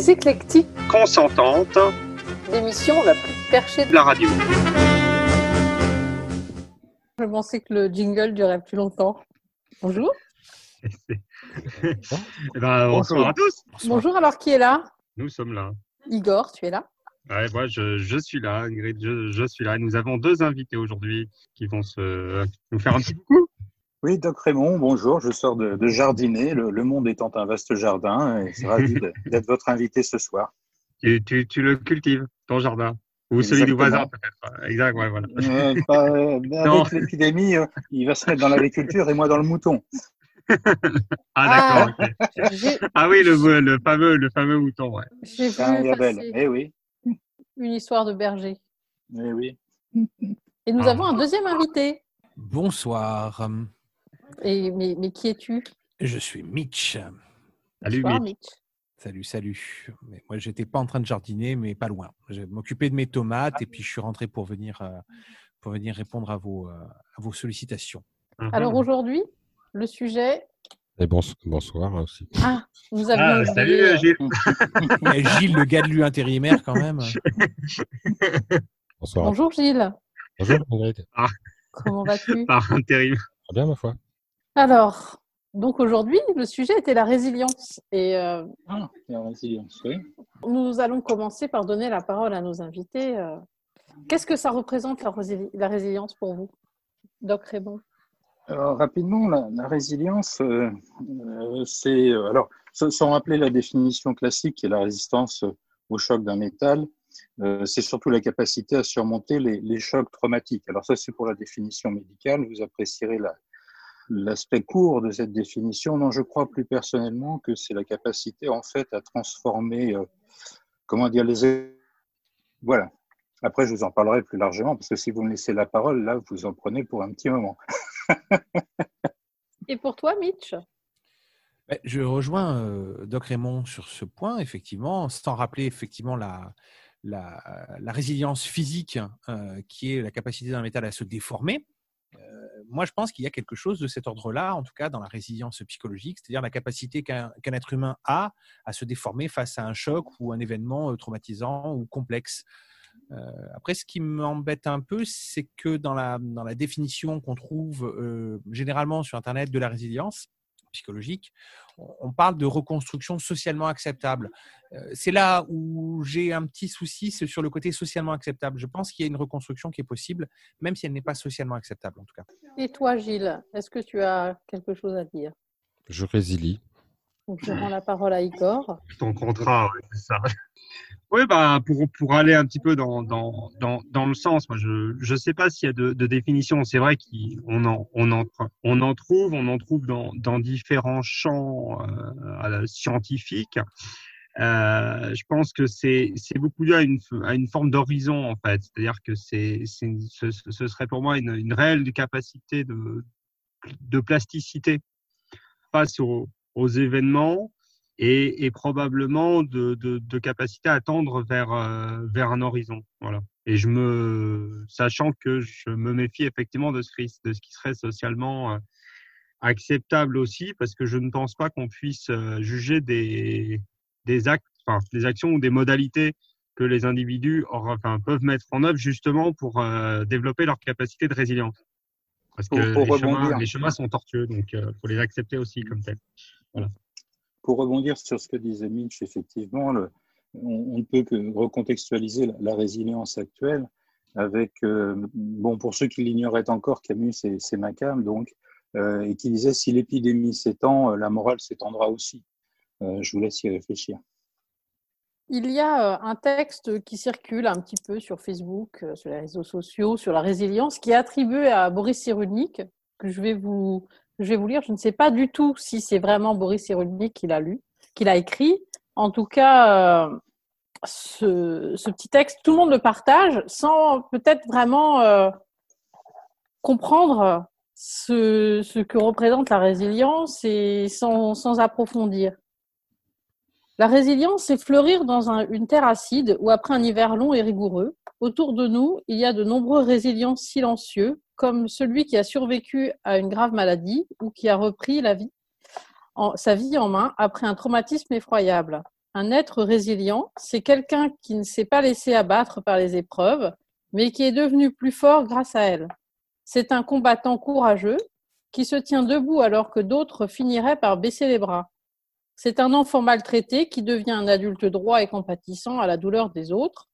plus éclectique, consentante l'émission la plus perchée de la radio. Je pensais que le jingle durait plus longtemps. Bonjour. Eh ben, bonsoir à tous. Bonjour, alors qui est là? Nous sommes là. Igor, tu es là? Ouais, moi, je, je suis là, Ingrid, je, je suis là. Nous avons deux invités aujourd'hui qui vont se, nous faire un petit coucou. Oui, Doc Raymond, bonjour. Je sors de, de jardiner, le, le, monde étant un vaste jardin, et c'est ravi d'être votre invité ce soir. Tu, tu, tu le cultives, ton jardin. Ou celui du voisin, peut-être. Exact, ouais, voilà. Euh, pas- euh, avec l'épidémie, euh, il va se mettre dans l'agriculture et moi dans le mouton. Ah, d'accord. ok. J'ai Ah oui, le, le fameux, le fameux mouton, ouais. j'ai C'est un vu Eh oui, une histoire de berger. eh oui. Et nous Ah. avons un deuxième invité. Bonsoir, Et, mais, mais qui es-tu? Je suis Mitch. Salut, Bonsoir, Mitch. Mitch. Salut, salut. Mais moi, j'étais pas en train de jardiner, mais pas loin. Je m'occupais de mes tomates et puis je suis rentré pour venir, euh, pour venir répondre à vos, euh, à vos sollicitations. Mhm. Alors aujourd'hui, le sujet. Et bons- bonsoir aussi. Ah, nous avions. Ah, salut, euh, Gilles. Mais Gilles, le gars de l'U intérimaire, quand même. Bonsoir. Bonjour Gilles, Bonjour Ingrid. comment vas-tu? Par intérim. Très bien ma foi. Alors, donc aujourd'hui, le sujet était la résilience. Et euh, Ah, la résilience, oui. nous allons commencer par donner la parole à nos invités. euh. Qu'est-ce que ça représente la, rési- la résilience pour vous Doc Raymond? Alors, rapidement, la, la résilience, euh, euh, c'est. euh, alors, sans rappeler la définition classique qui est la résistance au choc d'un métal, c'est surtout la capacité à surmonter les, les chocs traumatiques. Alors, ça, c'est pour la définition médicale. Vous apprécierez la- l'aspect court de cette définition. Non, je crois plus personnellement que c'est la capacité, en fait, à transformer, euh, comment dire, les. Voilà. Après, je vous en parlerai plus largement, parce que si vous me laissez la parole, là, vous en prenez pour un petit moment. Et pour toi, Mitch? Ben, Je rejoins euh, Doc Raymond sur ce point, effectivement, sans rappeler effectivement la, la, la résilience physique euh, qui est la capacité d'un métal à se déformer. Moi, je pense qu'il y a quelque chose de cet ordre-là, en tout cas dans la résilience psychologique, c'est-à-dire la capacité qu'un être humain a à se déformer face à un choc ou un événement euh, traumatisant ou complexe. Euh, après, ce qui m'embête un peu, c'est que dans la, dans la définition qu'on trouve euh, généralement sur Internet de la résilience psychologique, on parle de reconstruction socialement acceptable. Euh, C'est là où j'ai un petit souci, c'est sur le côté socialement acceptable. Je pense qu'il y a une reconstruction qui est possible, même si elle n'est pas socialement acceptable en tout cas. Et toi, Gilles, est-ce que tu as quelque chose à dire? Je résilie. Je rends la parole à Igor. Ton contrat, ouais, c'est ça. Oui, bah, pour, pour aller un petit peu dans, dans, dans, dans le sens, moi, je ne sais pas s'il y a de, de définition. C'est vrai qu'on en, on en, on en trouve, on en trouve dans, dans différents champs euh, scientifiques. Euh, je pense que c'est beaucoup dû à une, à une forme d'horizon, en fait. C'est-à-dire que c'est ce, ce serait pour moi une, une réelle capacité de, de plasticité face aux, aux événements et, et probablement de, de, de capacité à tendre vers, euh, vers un horizon. Voilà. Et je me, sachant que je me méfie effectivement de ce, qui- de ce qui serait socialement euh, acceptable aussi, parce que je ne pense pas qu'on puisse euh, juger des, des actes, enfin, des actions ou des modalités que les individus enfin, peuvent mettre en œuvre justement pour euh, développer leur capacité de résilience. Parce que pour les, chemins, rebondir. les chemins sont tortueux, donc il faut les accepter aussi comme tels. Pour rebondir sur ce que disait Mitch, effectivement, le- on ne peut que recontextualiser la, la résilience actuelle avec, euh, bon, pour ceux qui l'ignoraient encore, Camus et c'est Macam, donc, euh, et qui disait si l'épidémie s'étend, euh, la morale s'étendra aussi. Euh, je vous laisse y réfléchir. Il y a un texte qui circule un petit peu sur Facebook, sur les réseaux sociaux, sur la résilience, qui est attribué à Boris Cyrulnik, que je vais vous, je vais vous lire. Je ne sais pas du tout si c'est vraiment Boris Cyrulnik qui l'a lu, qui l'a écrit. En tout cas, euh, ce, petit texte, tout le monde le partage sans peut-être vraiment euh, comprendre ce, que représente la résilience et sans, approfondir. La résilience, c'est fleurir dans un- une terre acide où, après un hiver long et rigoureux, autour de nous, il y a de nombreux résilients silencieux, comme celui qui a survécu à une grave maladie ou qui a repris sa vie en main après un traumatisme effroyable. Un être résilient, c'est quelqu'un qui ne s'est pas laissé abattre par les épreuves, mais qui est devenu plus fort grâce à elles. C'est un combattant courageux qui se tient debout alors que d'autres finiraient par baisser les bras. C'est un enfant maltraité qui devient un adulte droit et compatissant à la douleur des autres.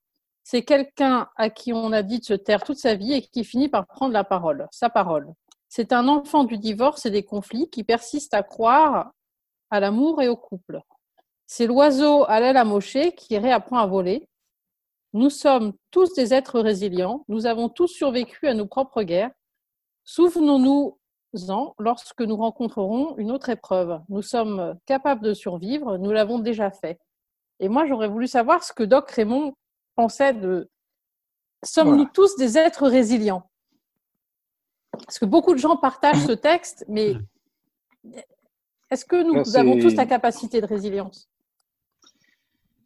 C'est quelqu'un à qui on a dit de se taire toute sa vie et qui finit par prendre la parole, sa parole. C'est un enfant du divorce et des conflits qui persiste à croire à l'amour et au couple. C'est l'oiseau à l'aile amochée qui réapprend à voler. Nous sommes tous des êtres résilients. Nous avons tous survécu à nos propres guerres. Souvenons-nous-en lorsque nous rencontrerons une autre épreuve. Nous sommes capables de survivre. Nous l'avons déjà fait. Et moi, j'aurais voulu savoir ce que Doc Raymond pensait de Sommes-nous Voilà. tous des êtres résilients? Parce que beaucoup de gens partagent ce texte, mais est-ce que nous Là, avons tous la capacité de résilience?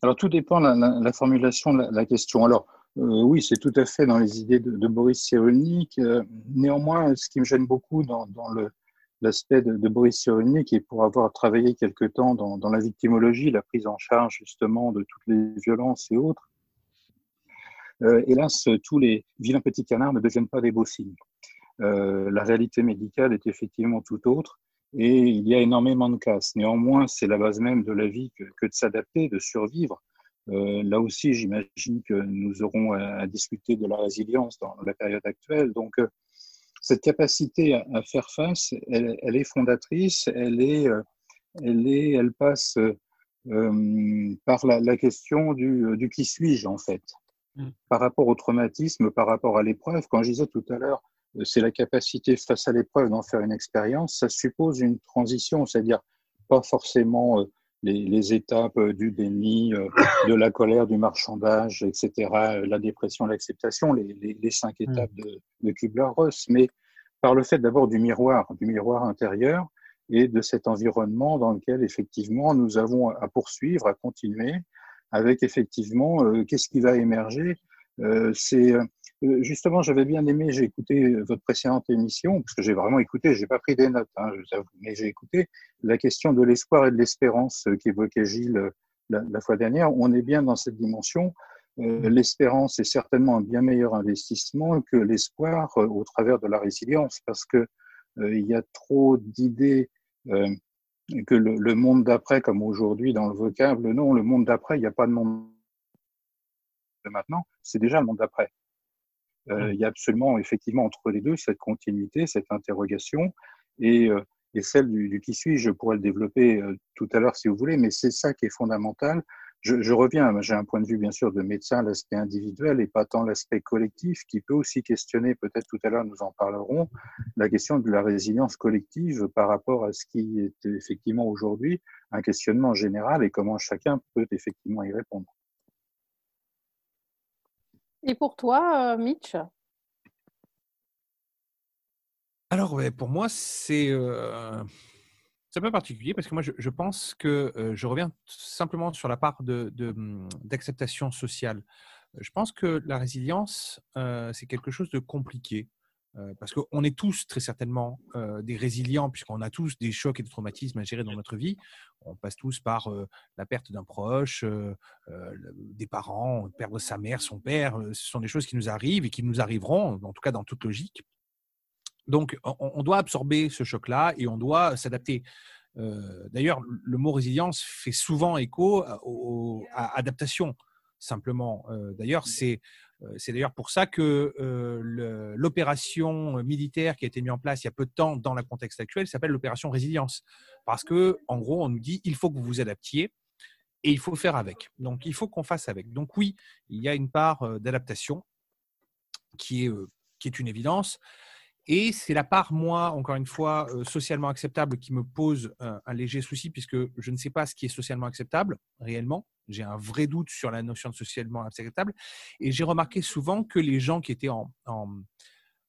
Alors, tout dépend de la, la- la formulation de la, la question. Alors, euh, oui, c'est tout à fait dans les idées de, de Boris Cyrulnik. Euh, néanmoins, ce qui me gêne beaucoup dans, dans le, l'aspect de, de Boris Cyrulnik, et pour avoir travaillé quelque temps dans, dans la victimologie, la prise en charge justement de toutes les violences et autres, hélas, tous les vilains petits canards ne deviennent pas des beaux signes. Euh, la réalité médicale est effectivement tout autre et il y a énormément de casse. Néanmoins, c'est la base même de la vie que, de s'adapter, de survivre. Euh, là aussi, j'imagine que nous aurons à, discuter de la résilience dans la période actuelle. Donc, euh, cette capacité à, faire face, elle, est fondatrice, elle, est, euh, elle, est, elle passe euh, par la, question du qui suis-je, en fait, mm. par rapport au traumatisme, par rapport à l'épreuve. Quand je disais tout à l'heure, c'est la capacité face à l'épreuve d'en faire une expérience. Ça suppose une transition, c'est-à-dire pas forcément euh, les, les, étapes du déni, euh, de la colère, du marchandage, etc., la dépression, l'acceptation, les, les, les, cinq étapes de, de Kubler-Ross, mais par le fait d'abord du miroir, du miroir intérieur et de cet environnement dans lequel effectivement nous avons à poursuivre, à continuer, avec effectivement euh, qu'est-ce qui va émerger. Euh, c'est justement, j'avais bien aimé, j'ai écouté votre précédente émission, parce que j'ai vraiment écouté, j'ai pas pris des notes, hein, mais j'ai écouté la question de l'espoir et de l'espérance qu'évoquait Gilles la, fois dernière. On est bien dans cette dimension. Euh, L'espérance est certainement un bien meilleur investissement que l'espoir euh, au travers de la résilience, parce que euh, il y a trop d'idées que le, le monde d'après, comme aujourd'hui dans le vocable, non, le monde d'après, il n'y a pas de monde de maintenant, c'est déjà le monde d'après. Euh, il y a absolument, effectivement, entre les deux, cette continuité, cette interrogation et, euh, et celle du, du, qui suis. Je pourrais le développer euh, tout à l'heure si vous voulez, mais c'est ça qui est fondamental. Je, je reviens, j'ai un point de vue bien sûr de médecin, l'aspect individuel et pas tant l'aspect collectif qui peut aussi questionner, peut-être tout à l'heure nous en parlerons, la question de la résilience collective par rapport à ce qui est effectivement aujourd'hui un questionnement général et comment chacun peut effectivement y répondre. Et pour toi, euh, Mitch? Alors, pour moi, c'est euh, un peu particulier parce que moi, je, pense que euh, je reviens simplement sur la part d'acceptation de, de, sociale. Je pense que la résilience, euh, c'est quelque chose de compliqué. Euh, parce qu'on est tous très certainement euh, des résilients, puisqu'on a tous des chocs et des traumatismes à gérer dans notre vie. On passe tous par euh, la perte d'un proche, euh, des parents, perdre sa mère, son père. Ce sont des choses qui nous arrivent et qui nous arriveront, en tout cas dans toute logique. Donc, on, doit absorber ce choc-là et on doit s'adapter. Euh, D'ailleurs, le mot résilience fait souvent écho au, à adaptation, simplement. Euh, D'ailleurs, c'est d'ailleurs pour ça que euh, l'opération militaire qui a été mise en place il y a peu de temps dans le contexte actuel s'appelle l'opération résilience. Parce que, en gros, on nous dit il faut que vous vous adaptiez et il faut faire avec. Donc, il faut qu'on fasse avec. Donc, oui, il y a une part euh, d'adaptation euh, qui est une évidence. Et c'est la part, moi, encore une fois, euh, socialement acceptable qui me pose un, un, léger souci, puisque je ne sais pas ce qui est socialement acceptable réellement. J'ai un vrai doute sur la notion de socialement acceptable. Et j'ai remarqué souvent que les gens qui étaient en, en,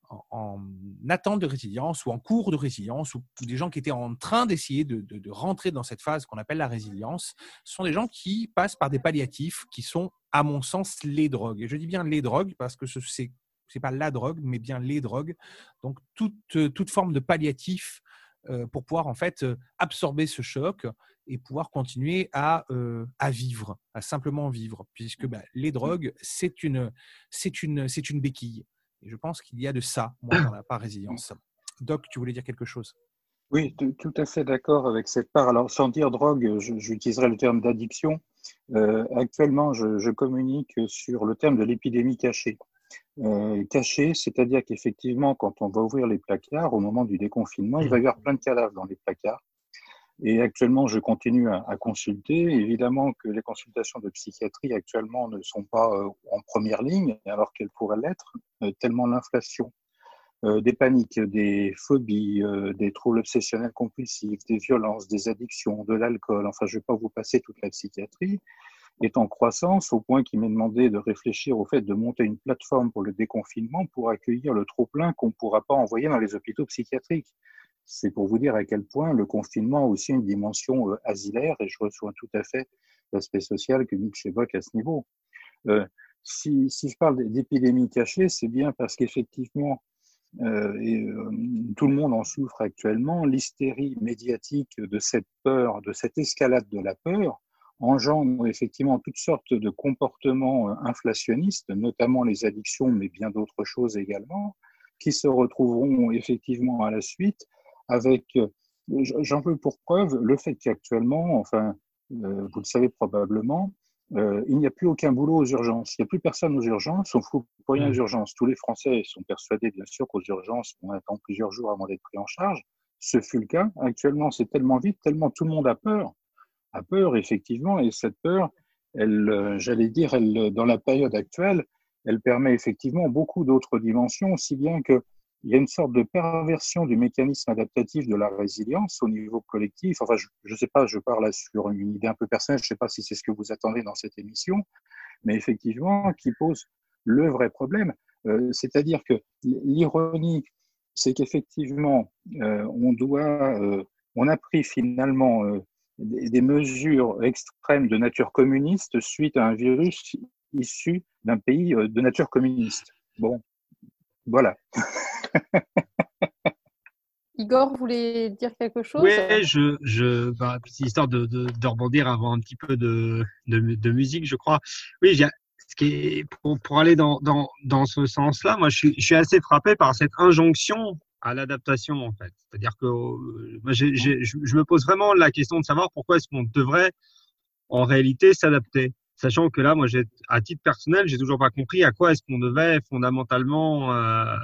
en, en, attente de résilience ou en cours de résilience, ou des gens qui étaient en train d'essayer de, de, de, rentrer dans cette phase qu'on appelle la résilience, sont des gens qui passent par des palliatifs qui sont, à mon sens, les drogues. Et je dis bien les drogues parce que c'est c'est pas la drogue, mais bien les drogues. Donc toute, toute forme de palliatif euh, pour pouvoir en fait euh, absorber ce choc et pouvoir continuer à, euh, à vivre, à simplement vivre, puisque bah, les drogues, c'est une, c'est une, c'est une béquille. Et je pense qu'il y a de ça, moi, dans la part résilience. Doc, tu voulais dire quelque chose? Oui, tout à fait d'accord avec cette part. Alors, sans dire drogue, j'utiliserai le terme d'addiction. Euh, actuellement, je, je communique sur le terme de l'épidémie cachée. Euh, cachée, c'est-à-dire qu'effectivement, quand on va ouvrir les placards, au moment du déconfinement, il va y avoir plein de cadavres dans les placards. Et actuellement, je continue à, à consulter. Évidemment que les consultations de psychiatrie actuellement ne sont pas euh, en première ligne, alors qu'elles pourraient l'être, euh, tellement l'inflation euh, des paniques, des phobies, des troubles obsessionnels compulsifs, des violences, des addictions, de l'alcool, enfin je ne vais pas vous passer toute la psychiatrie, est en croissance au point qu'il m'est demandé de réfléchir au fait de monter une plateforme pour le déconfinement pour accueillir le trop-plein qu'on ne pourra pas envoyer dans les hôpitaux psychiatriques. C'est pour vous dire à quel point le confinement a aussi une dimension euh, asilaire et je reçois tout à fait l'aspect social que Nietzsche évoque à ce niveau. Euh, si, je parle d'épidémie cachée, c'est bien parce qu'effectivement, euh, tout le monde en souffre actuellement, l'hystérie médiatique de cette peur, de cette escalade de la peur, engendre effectivement toutes sortes de comportements euh, inflationnistes, notamment les addictions, mais bien d'autres choses également, qui se retrouveront effectivement à la suite avec, euh, j'en veux pour preuve, le fait qu'actuellement, enfin, euh, vous le savez probablement, euh, il n'y a plus aucun boulot aux urgences. Il n'y a plus personne aux urgences. On fout pour rien aux urgences. Tous les Français sont persuadés, bien sûr, qu'aux urgences, on attend plusieurs jours avant d'être pris en charge. Ce fut le cas. Actuellement, c'est tellement vite, tellement tout le monde a peur. A peur, effectivement, et cette peur, elle, euh, j'allais dire, elle, dans la période actuelle, elle permet effectivement beaucoup d'autres dimensions, aussi bien que il y a une sorte de perversion du mécanisme adaptatif de la résilience au niveau collectif. Enfin, je ne sais pas, je parle sur une idée un peu personnelle, je ne sais pas si c'est ce que vous attendez dans cette émission, mais effectivement, qui pose le vrai problème. Euh, C'est-à-dire que l'ironie, c'est qu'effectivement, euh, on doit, euh, on a pris finalement euh, des, mesures extrêmes de nature communiste suite à un virus issu d'un pays euh, de nature communiste. Bon, voilà. Igor voulait dire quelque chose? Oui, je, je, bah, c'est histoire de, de, de rebondir avant un petit peu de, de, de musique, je crois. Oui, j'ai, ce qui est, pour, pour aller dans, dans, dans ce sens-là, moi, je suis, je suis assez frappé par cette injonction à l'adaptation, en fait. C'est-à-dire que euh, moi, j'ai, j'ai, je, me pose vraiment la question de savoir pourquoi est-ce qu'on devrait, en réalité, s'adapter. Sachant que là, moi, j'ai, à titre personnel, j'ai toujours pas compris à quoi est-ce qu'on devait fondamentalement euh,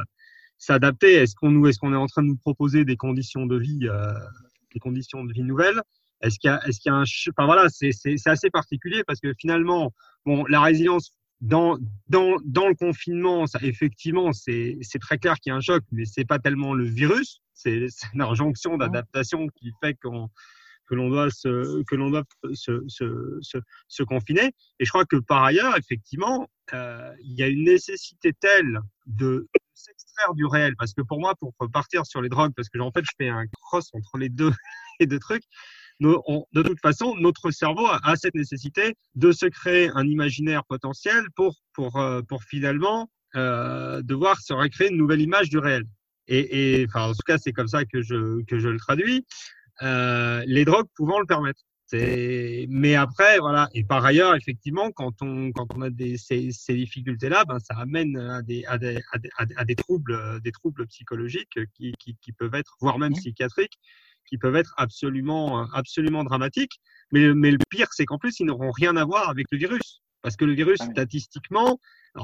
s'adapter. Est-ce qu'on nous, est-ce qu'on est en train de nous proposer des conditions de vie, euh, des conditions de vie nouvelles? Est-ce qu'il y a, est-ce qu'il y a un, enfin voilà, c'est, c'est assez particulier parce que finalement, bon, la résilience dans dans dans le confinement, ça effectivement, c'est très clair qu'il y a un choc, mais c'est pas tellement le virus, c'est, une injonction d'adaptation qui fait qu'on que l'on doit se que l'on doit se, se, se, se confiner. Et je crois que par ailleurs, effectivement, euh, il y a une nécessité telle de s'extraire du réel, parce que pour moi, pour partir sur les drogues, parce que en fait, je fais un cross entre les deux les deux trucs. Nous, on, de toute façon, notre cerveau a, a, cette nécessité de se créer un imaginaire potentiel pour pour euh, pour finalement euh, devoir se recréer une nouvelle image du réel. Et, et enfin, en tout cas, c'est comme ça que je que je le traduis. Euh, les drogues pouvant le permettre. Mais après, voilà. Et par ailleurs, effectivement, quand on quand on a des, ces, ces difficultés-là, ben ça amène à des à des, à des, à des troubles des troubles psychologiques qui, qui, qui peuvent être, voire même psychiatriques, qui peuvent être absolument absolument dramatiques. Mais mais le pire, c'est qu'en plus, ils n'auront rien à voir avec le virus, parce que le virus, statistiquement,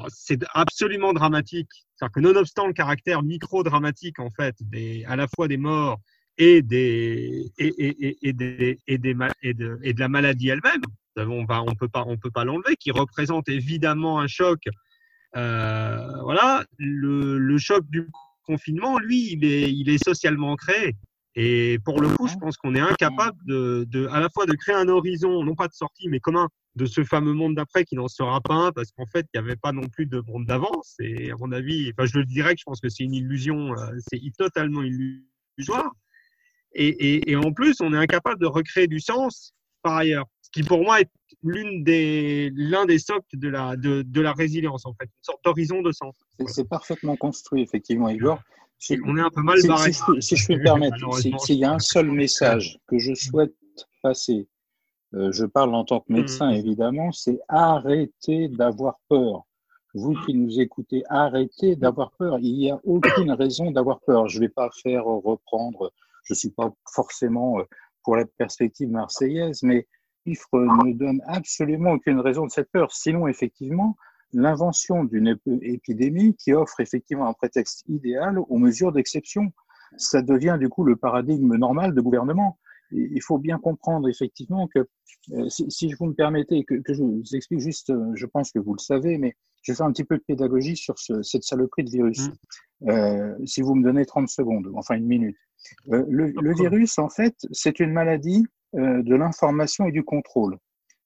c'est absolument dramatique. C'est-à-dire que nonobstant le caractère micro-dramatique en fait des à la fois des morts et des et, et, et, des et des et de, et de la maladie elle-même. On va on peut pas on peut pas l'enlever, qui représente évidemment un choc. Euh, voilà, le, le choc du confinement, lui, il est il est socialement créé. Et pour le coup, je pense qu'on est incapable de, de à la fois de créer un horizon, non pas de sortie, mais commun de ce fameux monde d'après qui n'en sera pas un parce qu'en fait, il n'y avait pas non plus de monde d'avance. Et à mon avis, enfin, je le dirais que je pense que c'est une illusion, c'est totalement illusoire. Et, et, et, en plus, on est incapable de recréer du sens par ailleurs. Ce qui, pour moi, est l'une des, l'un des socles de la, de, de la résilience, en fait. Une sorte d'horizon de sens. C'est parfaitement construit, effectivement, Igor. Si- on est un peu mal barré. si je, peux- si je peux me permettre, s'il y a un seul message que je souhaite passer, euh, je parle en tant que médecin Mhm. évidemment, c'est arrêtez d'avoir peur. Vous qui nous écoutez, arrêtez d'avoir peur. Il n'y a aucune raison d'avoir peur. Je ne vais pas faire reprendre, je ne suis pas forcément euh, pour la perspective marseillaise, mais chiffres ne donnent absolument aucune raison de cette peur. Sinon, effectivement, l'invention d'une ép- épidémie qui offre effectivement un prétexte idéal aux mesures d'exception. Ça devient du coup le paradigme normal de gouvernement. Il faut bien comprendre effectivement que, euh, si, si je vous me permettez, que, que je vous explique juste, euh, je pense que vous le savez, mais je vais faire un petit peu de pédagogie sur ce- cette saloperie de virus. Euh, si vous me donnez 30 secondes, enfin une minute. Euh, le, le virus, en fait, c'est une maladie euh, de l'information et du contrôle.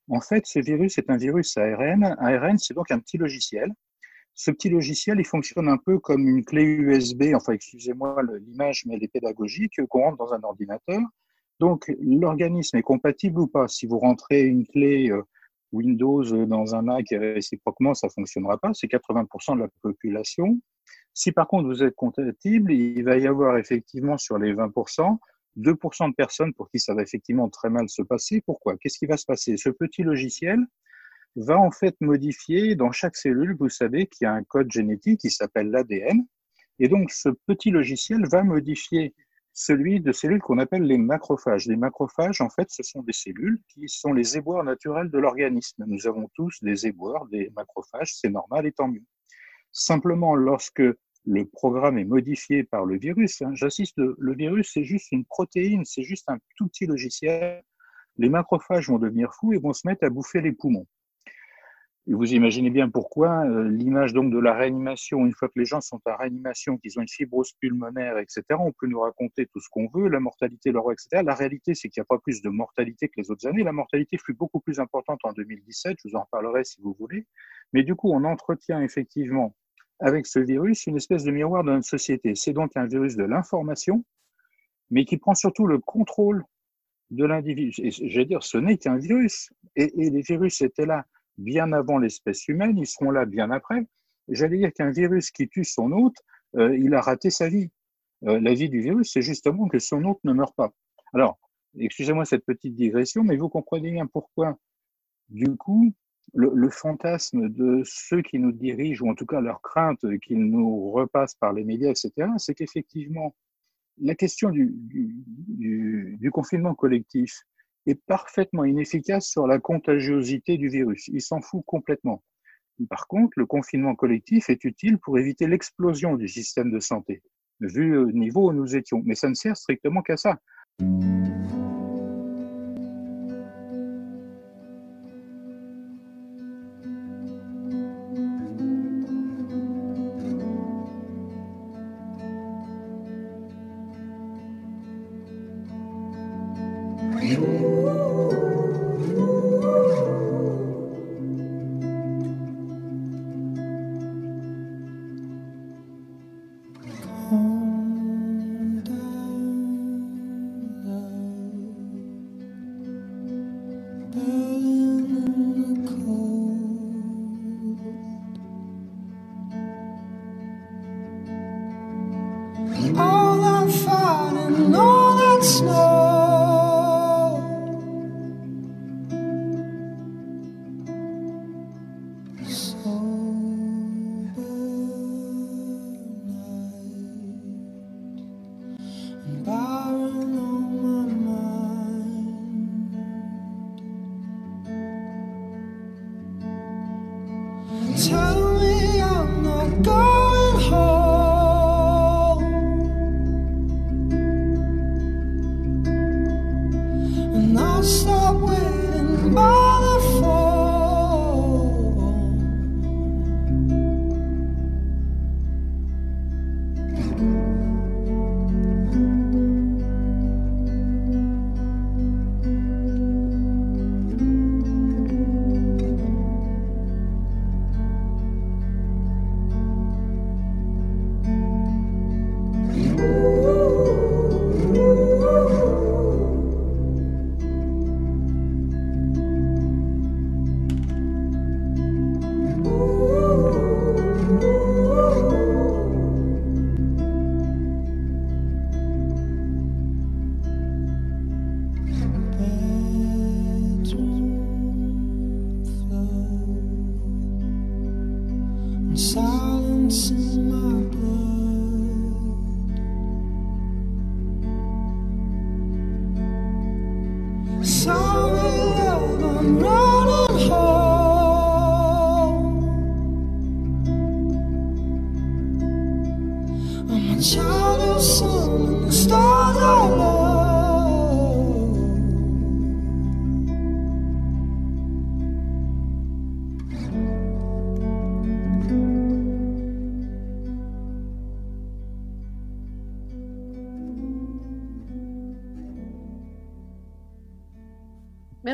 En fait, ce virus est un virus ARN. ARN, c'est donc un petit logiciel. Ce petit logiciel, il fonctionne un peu comme une clé USB, enfin, excusez-moi l'image, mais elle est pédagogique, qu'on rentre dans un ordinateur. Donc, l'organisme est compatible ou pas. Si vous rentrez une clé euh, Windows dans un Mac réciproquement, ça fonctionnera pas. C'est 80% de la population. Si par contre vous êtes compatible, il va y avoir effectivement sur les 20%, 2% de personnes pour qui ça va effectivement très mal se passer. Pourquoi? Qu'est-ce qui va se passer? Ce petit logiciel va en fait modifier dans chaque cellule, vous savez qu'il y a un code génétique qui s'appelle l'ADN. Et donc ce petit logiciel va modifier celui de cellules qu'on appelle les macrophages. Les macrophages, en fait, ce sont des cellules qui sont les éboueurs naturels de l'organisme. Nous avons tous des éboueurs, des macrophages, c'est normal et tant mieux. Simplement, lorsque le programme est modifié par le virus, hein, j'insiste, le, virus, c'est juste une protéine, c'est juste un tout petit logiciel. Les macrophages vont devenir fous et vont se mettre à bouffer les poumons. Vous imaginez bien pourquoi euh, l'image donc de la réanimation, une fois que les gens sont en réanimation, qu'ils ont une fibrose pulmonaire, etc., on peut nous raconter tout ce qu'on veut, la mortalité, le roi, etc. La réalité, c'est qu'il n'y a pas plus de mortalité que les autres années. La mortalité fut beaucoup plus importante en 2017, je vous en reparlerai si vous voulez. Mais du coup, on entretient effectivement avec ce virus une espèce de miroir de notre société. C'est donc un virus de l'information, mais qui prend surtout le contrôle de l'individu. Et je vais dire, ce n'est qu'un virus. Et, et les virus étaient là bien avant l'espèce humaine, ils seront là bien après. J'allais dire qu'un virus qui tue son hôte, euh, il a raté sa vie. Euh, la vie du virus, c'est justement que son hôte ne meurt pas. Alors, excusez-moi cette petite digression, mais vous comprenez bien pourquoi, du coup, le, fantasme de ceux qui nous dirigent, ou en tout cas leur crainte qu'ils nous repassent par les médias, etc., c'est qu'effectivement, la question du, confinement collectif, est parfaitement inefficace sur la contagiosité du virus. Il s'en fout complètement. Par contre, le confinement collectif est utile pour éviter l'explosion du système de santé, vu le niveau où nous étions. Mais ça ne sert strictement qu'à ça.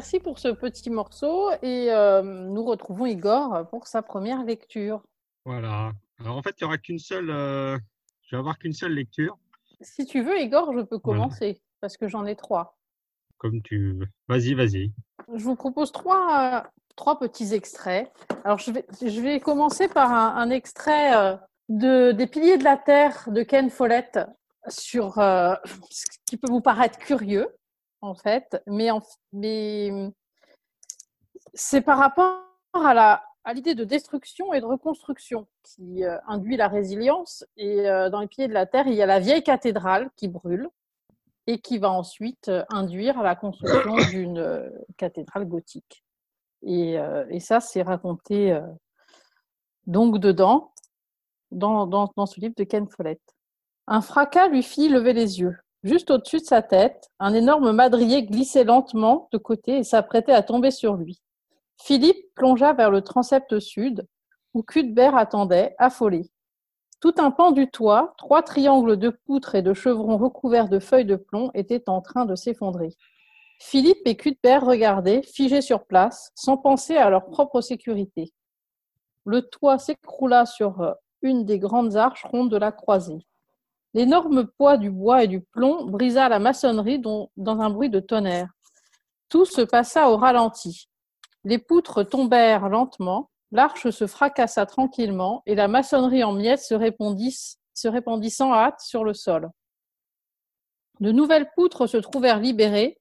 Merci pour ce petit morceau et euh, nous retrouvons Igor pour sa première lecture. Voilà. Alors en fait, il n'y aura qu'une seule. euh, Je vais avoir qu'une seule lecture, Si tu veux, Igor, je peux Voilà. commencer parce que j'en ai trois. comme tu veux. Vas-y, vas-y. Je vous propose trois, euh, trois petits extraits. Alors, je vais, je vais commencer par un, un extrait euh, de, des Piliers de la Terre de Ken Follett sur ce qui peut vous paraître curieux, en fait, mais, en- mais c'est par rapport à la à l'idée de destruction et de reconstruction qui euh, induit la résilience. Et euh, dans les Piliers de la Terre, il y a la vieille cathédrale qui brûle et qui va ensuite euh, induire la construction d'une cathédrale gothique. Et, et ça, c'est raconté donc dedans, dans, dans, dans ce livre de Ken Follett. Un fracas lui fit lever les yeux. Juste au-dessus de sa tête, un énorme madrier glissait lentement de côté et s'apprêtait à tomber sur lui. Philippe plongea vers le transept sud, où Cuthbert attendait, affolé. Tout un pan du toit, trois triangles de poutres et de chevrons recouverts de feuilles de plomb étaient en train de s'effondrer. Philippe et Cuthbert regardaient, figés sur place, sans penser à leur propre sécurité. Le toit s'écroula sur une des grandes arches rondes de la croisée. L'énorme poids du bois et du plomb brisa la maçonnerie dans un bruit de tonnerre. Tout se passa au ralenti. Les poutres tombèrent lentement, l'arche se fracassa tranquillement et la maçonnerie en miettes se, répandit- se sans hâte sur le sol. De nouvelles poutres se trouvèrent libérées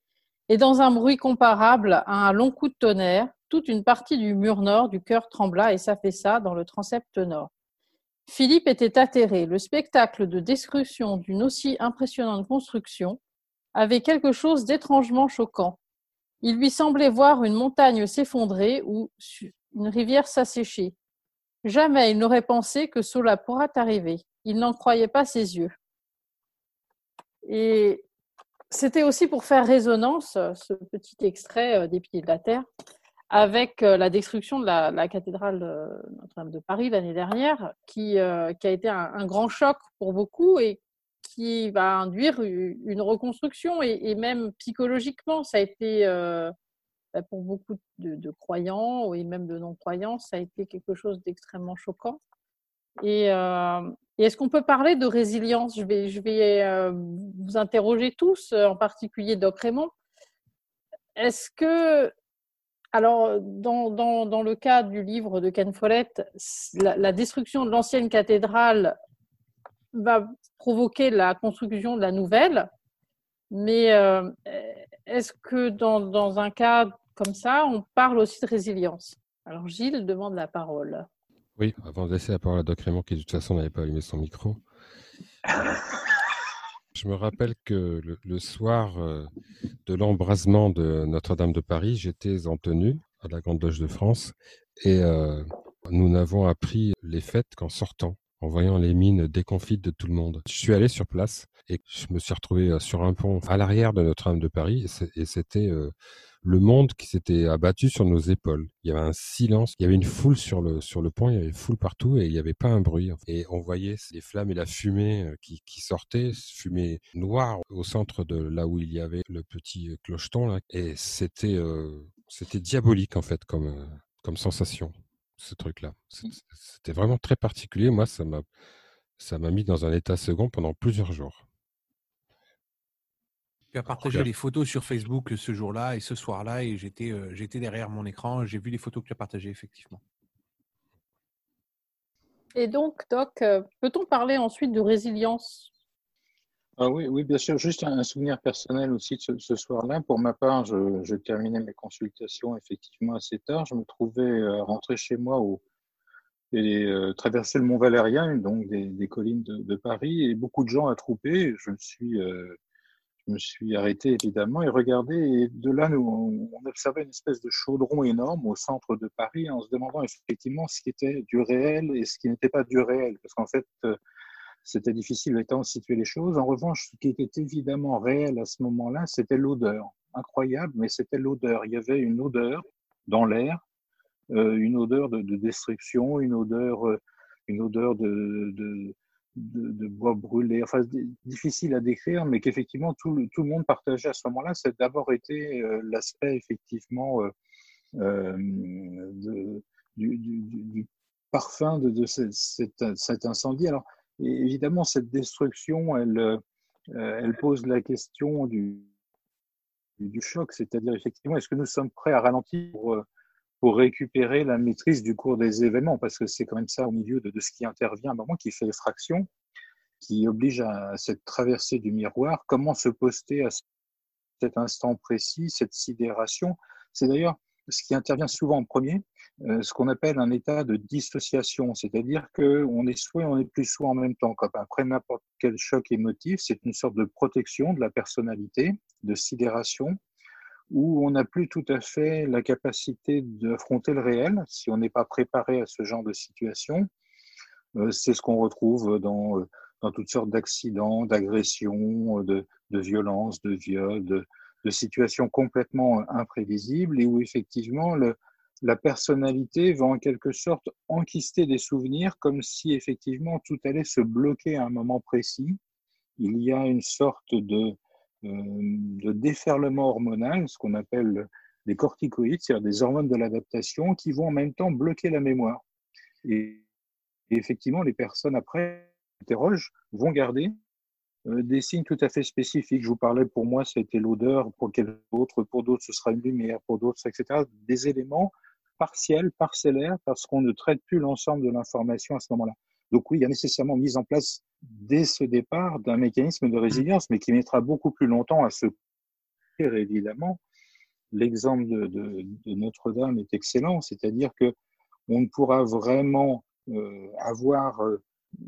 et dans un bruit comparable à un long coup de tonnerre, toute une partie du mur nord du chœur trembla et s'affaissa dans le transept nord. Philippe était atterré. Le spectacle de destruction d'une aussi impressionnante construction avait quelque chose d'étrangement choquant. Il lui semblait voir une montagne s'effondrer ou une rivière s'assécher. Jamais il n'aurait pensé que cela pourrait arriver. Il n'en croyait pas ses yeux. Et c'était aussi pour faire résonance, ce petit extrait euh, des Pieds de la Terre, avec euh, la destruction de la, la cathédrale euh, Notre-Dame de Paris l'année dernière, qui, euh, qui a été un, un grand choc pour beaucoup et qui va induire une reconstruction et, et même psychologiquement, ça a été euh, bah, pour beaucoup de, de croyants et même de non-croyants, ça a été quelque chose d'extrêmement choquant. Et, euh, est-ce qu'on peut parler de résilience? Je vais, je vais euh, vous interroger tous, en particulier Doc Raymond. Est-ce que, alors, dans, dans, dans le cas du livre de Ken Follett, la, la destruction de l'ancienne cathédrale va provoquer la construction de la nouvelle, mais euh, est-ce que dans, dans un cas comme ça, on parle aussi de résilience? Alors, Gilles demande la parole. Oui, avant de laisser la parole à Doc Raymond, qui de toute façon n'avait pas allumé son micro. Je me rappelle que le, soir euh, de l'embrasement de Notre-Dame de Paris, j'étais en tenue à la Grande Loge de France et euh, nous n'avons appris les fêtes qu'en sortant, en voyant les mines déconfites de tout le monde. Je suis allé sur place et je me suis retrouvé euh, sur un pont à l'arrière de Notre-Dame de Paris et c'était le monde qui s'était abattu sur nos épaules. Il y avait un silence, il y avait une foule sur le, sur le pont, il y avait une foule partout et il n'y avait pas un bruit. Et on voyait les flammes et la fumée euh, qui, qui sortaient, fumée noire au centre de là où il y avait le petit clocheton. Là. Et c'était euh, c'était diabolique en fait comme, euh, comme sensation, ce truc-là. C'était vraiment très particulier. Moi, ça m'a ça m'a mis dans un état second pendant plusieurs jours. Tu as partagé les photos sur Facebook ce jour-là et ce soir-là et j'étais euh, j'étais derrière mon écran. J'ai vu les photos que tu as partagées effectivement. Et donc, Doc, euh, peut-on parler ensuite de résilience? Ah oui, oui, bien sûr. Juste un, souvenir personnel aussi de ce, ce soir-là. Pour ma part, je, je terminais mes consultations effectivement assez tard. Je me trouvais euh, rentré chez moi au, et euh, traverser le Mont Valérien, donc des, des collines de, de Paris, et beaucoup de gens attroupés. Je me suis, euh, Je me suis arrêté évidemment et regardé. Et de là, nous, on observait une espèce de chaudron énorme au centre de Paris en se demandant effectivement ce qui était du réel et ce qui n'était pas du réel. Parce qu'en fait, euh, c'était difficile le temps de situer les choses. En revanche, ce qui était évidemment réel à ce moment-là, c'était l'odeur. Incroyable, mais c'était l'odeur. Il y avait une odeur dans l'air, euh, une odeur de, de, destruction, une odeur, euh, une odeur de, de de, bois brûlé, enfin difficile à décrire, mais qu'effectivement tout, le, tout le monde partageait à ce moment-là. C'est d'abord été euh, l'aspect effectivement euh, euh, du, parfum de, de cet, incendie. Alors évidemment cette destruction, elle, pose la question du, du choc, c'est-à-dire effectivement est-ce que nous sommes prêts à ralentir pour, pour récupérer la maîtrise du cours des événements, parce que c'est quand même ça au milieu de, ce qui intervient à un moment qui fait effraction, qui oblige à cette traversée du miroir, comment se poster à cet instant précis, cette sidération? C'est d'ailleurs ce qui intervient souvent en premier, euh, ce qu'on appelle un état de dissociation, c'est-à-dire qu'on est soit on est plus soit en même temps. Après n'importe quel choc émotif, c'est une sorte de protection de la personnalité, de sidération, où on n'a plus tout à fait la capacité d'affronter le réel si on n'est pas préparé à ce genre de situation. Euh, c'est ce qu'on retrouve dans, euh, toutes sortes d'accidents, d'agressions, de, de violences, de viols, de, situations complètement imprévisibles et où effectivement la personnalité va en quelque sorte enquister des souvenirs comme si effectivement tout allait se bloquer à un moment précis. Il y a une sorte de, de déferlement hormonal, ce qu'on appelle les corticoïdes, c'est-à-dire des hormones de l'adaptation, qui vont en même temps bloquer la mémoire. Et, et effectivement, les personnes après interrogent vont garder euh, des signes tout à fait spécifiques. Je vous parlais, pour moi, c'était l'odeur, pour d'autres, pour d'autres, ce sera une lumière, pour d'autres, etc. Des éléments partiels, parcellaires, parce qu'on ne traite plus l'ensemble de l'information à ce moment-là. Donc oui, il y a nécessairement mise en place dès ce départ d'un mécanisme de résilience, mais qui mettra beaucoup plus longtemps à se faire, évidemment. L'exemple de, Notre-Dame est excellent, c'est-à-dire que on ne pourra vraiment euh, avoir euh,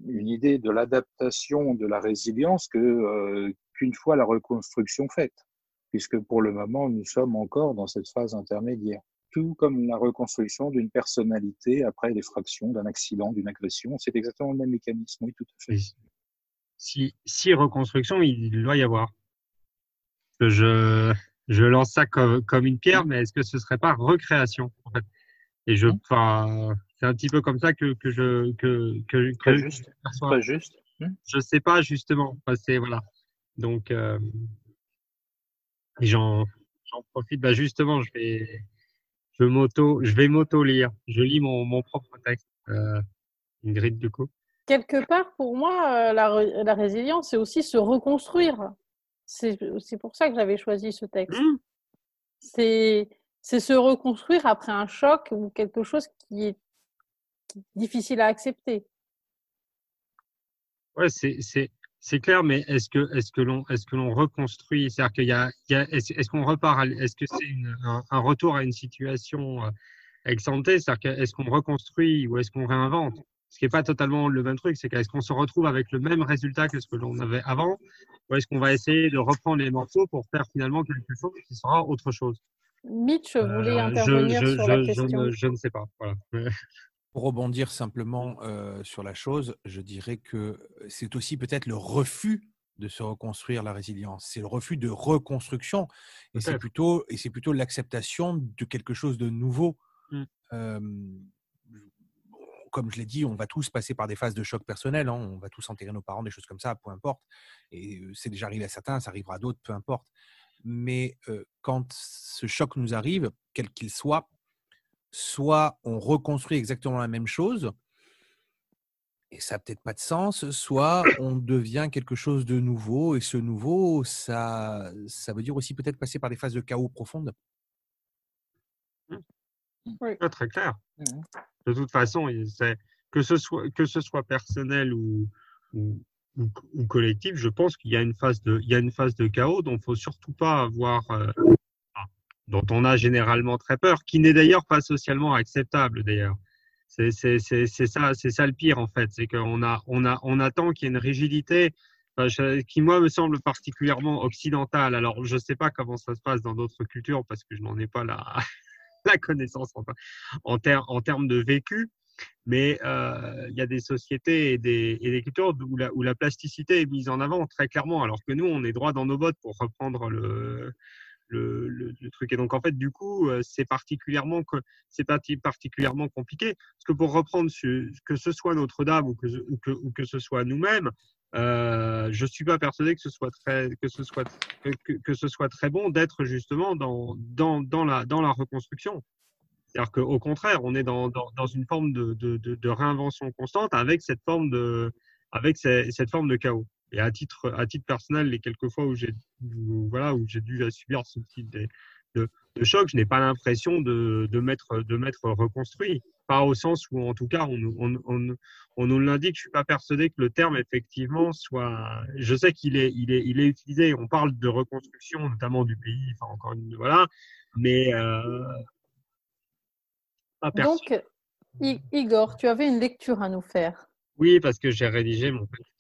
une idée de l'adaptation de la résilience euh, qu'une fois la reconstruction faite, puisque pour le moment nous sommes encore dans cette phase intermédiaire tout comme la reconstruction d'une personnalité après l'effraction d'un accident, d'une agression. C'est exactement le même mécanisme, oui, tout à fait. Si, si reconstruction, il doit y avoir. Je, je lance ça comme, comme une pierre, mais est-ce que ce serait pas recréation en fait? Et je, enfin, c'est un petit peu comme ça que, que je que que, que Très juste. Très juste. Je sais pas justement. Enfin, c'est voilà. Donc, euh, j'en j'en profite. Bah justement, je vais je m'auto, je vais m'auto-lire. Je lis mon, mon propre texte, euh, Ingrid, du coup. Quelque part, pour moi, euh, la, la résilience, c'est aussi se reconstruire. C'est pour ça que j'avais choisi ce texte. Mmh. C'est se reconstruire après un choc ou quelque chose qui est difficile à accepter. Ouais, c'est c'est clair, mais est-ce que est-ce que l'on est-ce que l'on reconstruit? C'est-à-dire qu'il y a, il y a est-ce, qu'on repart Est-ce que c'est un, un, retour à une situation euh, ex C'est-à-dire que est-ce qu'on reconstruit ou est-ce qu'on réinvente? Ce qui n'est pas totalement le même truc, c'est qu'est-ce qu'on se retrouve avec le même résultat que ce que l'on avait avant, ou est-ce qu'on va essayer de reprendre les morceaux pour faire finalement quelque chose qui sera autre chose? Mitch voulait euh, intervenir je, je, sur je, la question? Je ne, je ne sais pas. Voilà. Pour rebondir simplement euh, sur la chose, je dirais que c'est aussi peut-être le refus de se reconstruire la résilience. C'est le refus de reconstruction et c'est plutôt et c'est plutôt l'acceptation de quelque chose de nouveau. Mmh. Euh, comme je l'ai dit, on va tous passer par des phases de choc personnel. Hein. On va tous enterrer nos parents, des choses comme ça, peu importe. Et c'est déjà arrivé à certains, ça arrivera à d'autres, peu importe. Mais euh, quand ce choc nous arrive, quel qu'il soit, soit on reconstruit exactement la même chose, et ça n'a peut-être pas de sens, soit on devient quelque chose de nouveau, et ce nouveau, ça, ça veut dire aussi peut-être passer par des phases de chaos profondes. Oui. Pas très clair. De toute façon, que ce soit, que ce soit personnel ou, ou, ou, ou collectif, je pense qu'il y a une phase de, il y a une phase de chaos dont il faut surtout pas avoir euh, dont on a généralement très peur, qui n'est d'ailleurs pas socialement acceptable d'ailleurs. C'est ça, c'est ça le pire en fait, c'est qu'on a, on a, on attend qu'il y ait une rigidité qui moi me semble particulièrement occidental. Alors je sais pas comment ça se passe dans d'autres cultures parce que je n'en ai pas la, la connaissance en, en, en termes de vécu. Mais euh, il y a des sociétés et des, et des cultures où la, où la plasticité est mise en avant très clairement, alors que nous, on est droit dans nos bottes pour reprendre le, le, truc. Et donc, en fait, du coup, euh, c'est particulièrement, particulièrement compliqué. Parce que pour reprendre, que ce soit Notre-Dame ou que, ou, que, ce soit nous-mêmes, euh, je suis pas persuadé que ce soit très, que ce soit, que, que- ce soit très bon d'être justement dans, dans, dans, la, dans la reconstruction. C'est-à-dire qu'au contraire, on est dans, dans, dans une forme de, de, de, de réinvention constante avec cette forme de, avec ces- cette forme de chaos. Et à titre, à titre personnel, les quelques fois où j'ai, voilà, où dû subir ce type de, de, de choc, je n'ai pas l'impression de, de m'être, de reconstruit. Pas au sens où, en tout cas, on, nous- on, on, on nous l'indique. Je suis pas persuadé que le terme, effectivement, soit, je sais qu'il est, il est, il est utilisé. On parle de reconstruction, notamment du pays, enfin, encore une, voilà. Mais, euh, pas perçu. Donc, Igor, tu avais une lecture à nous faire. Oui, parce que j'ai rédigé mon petit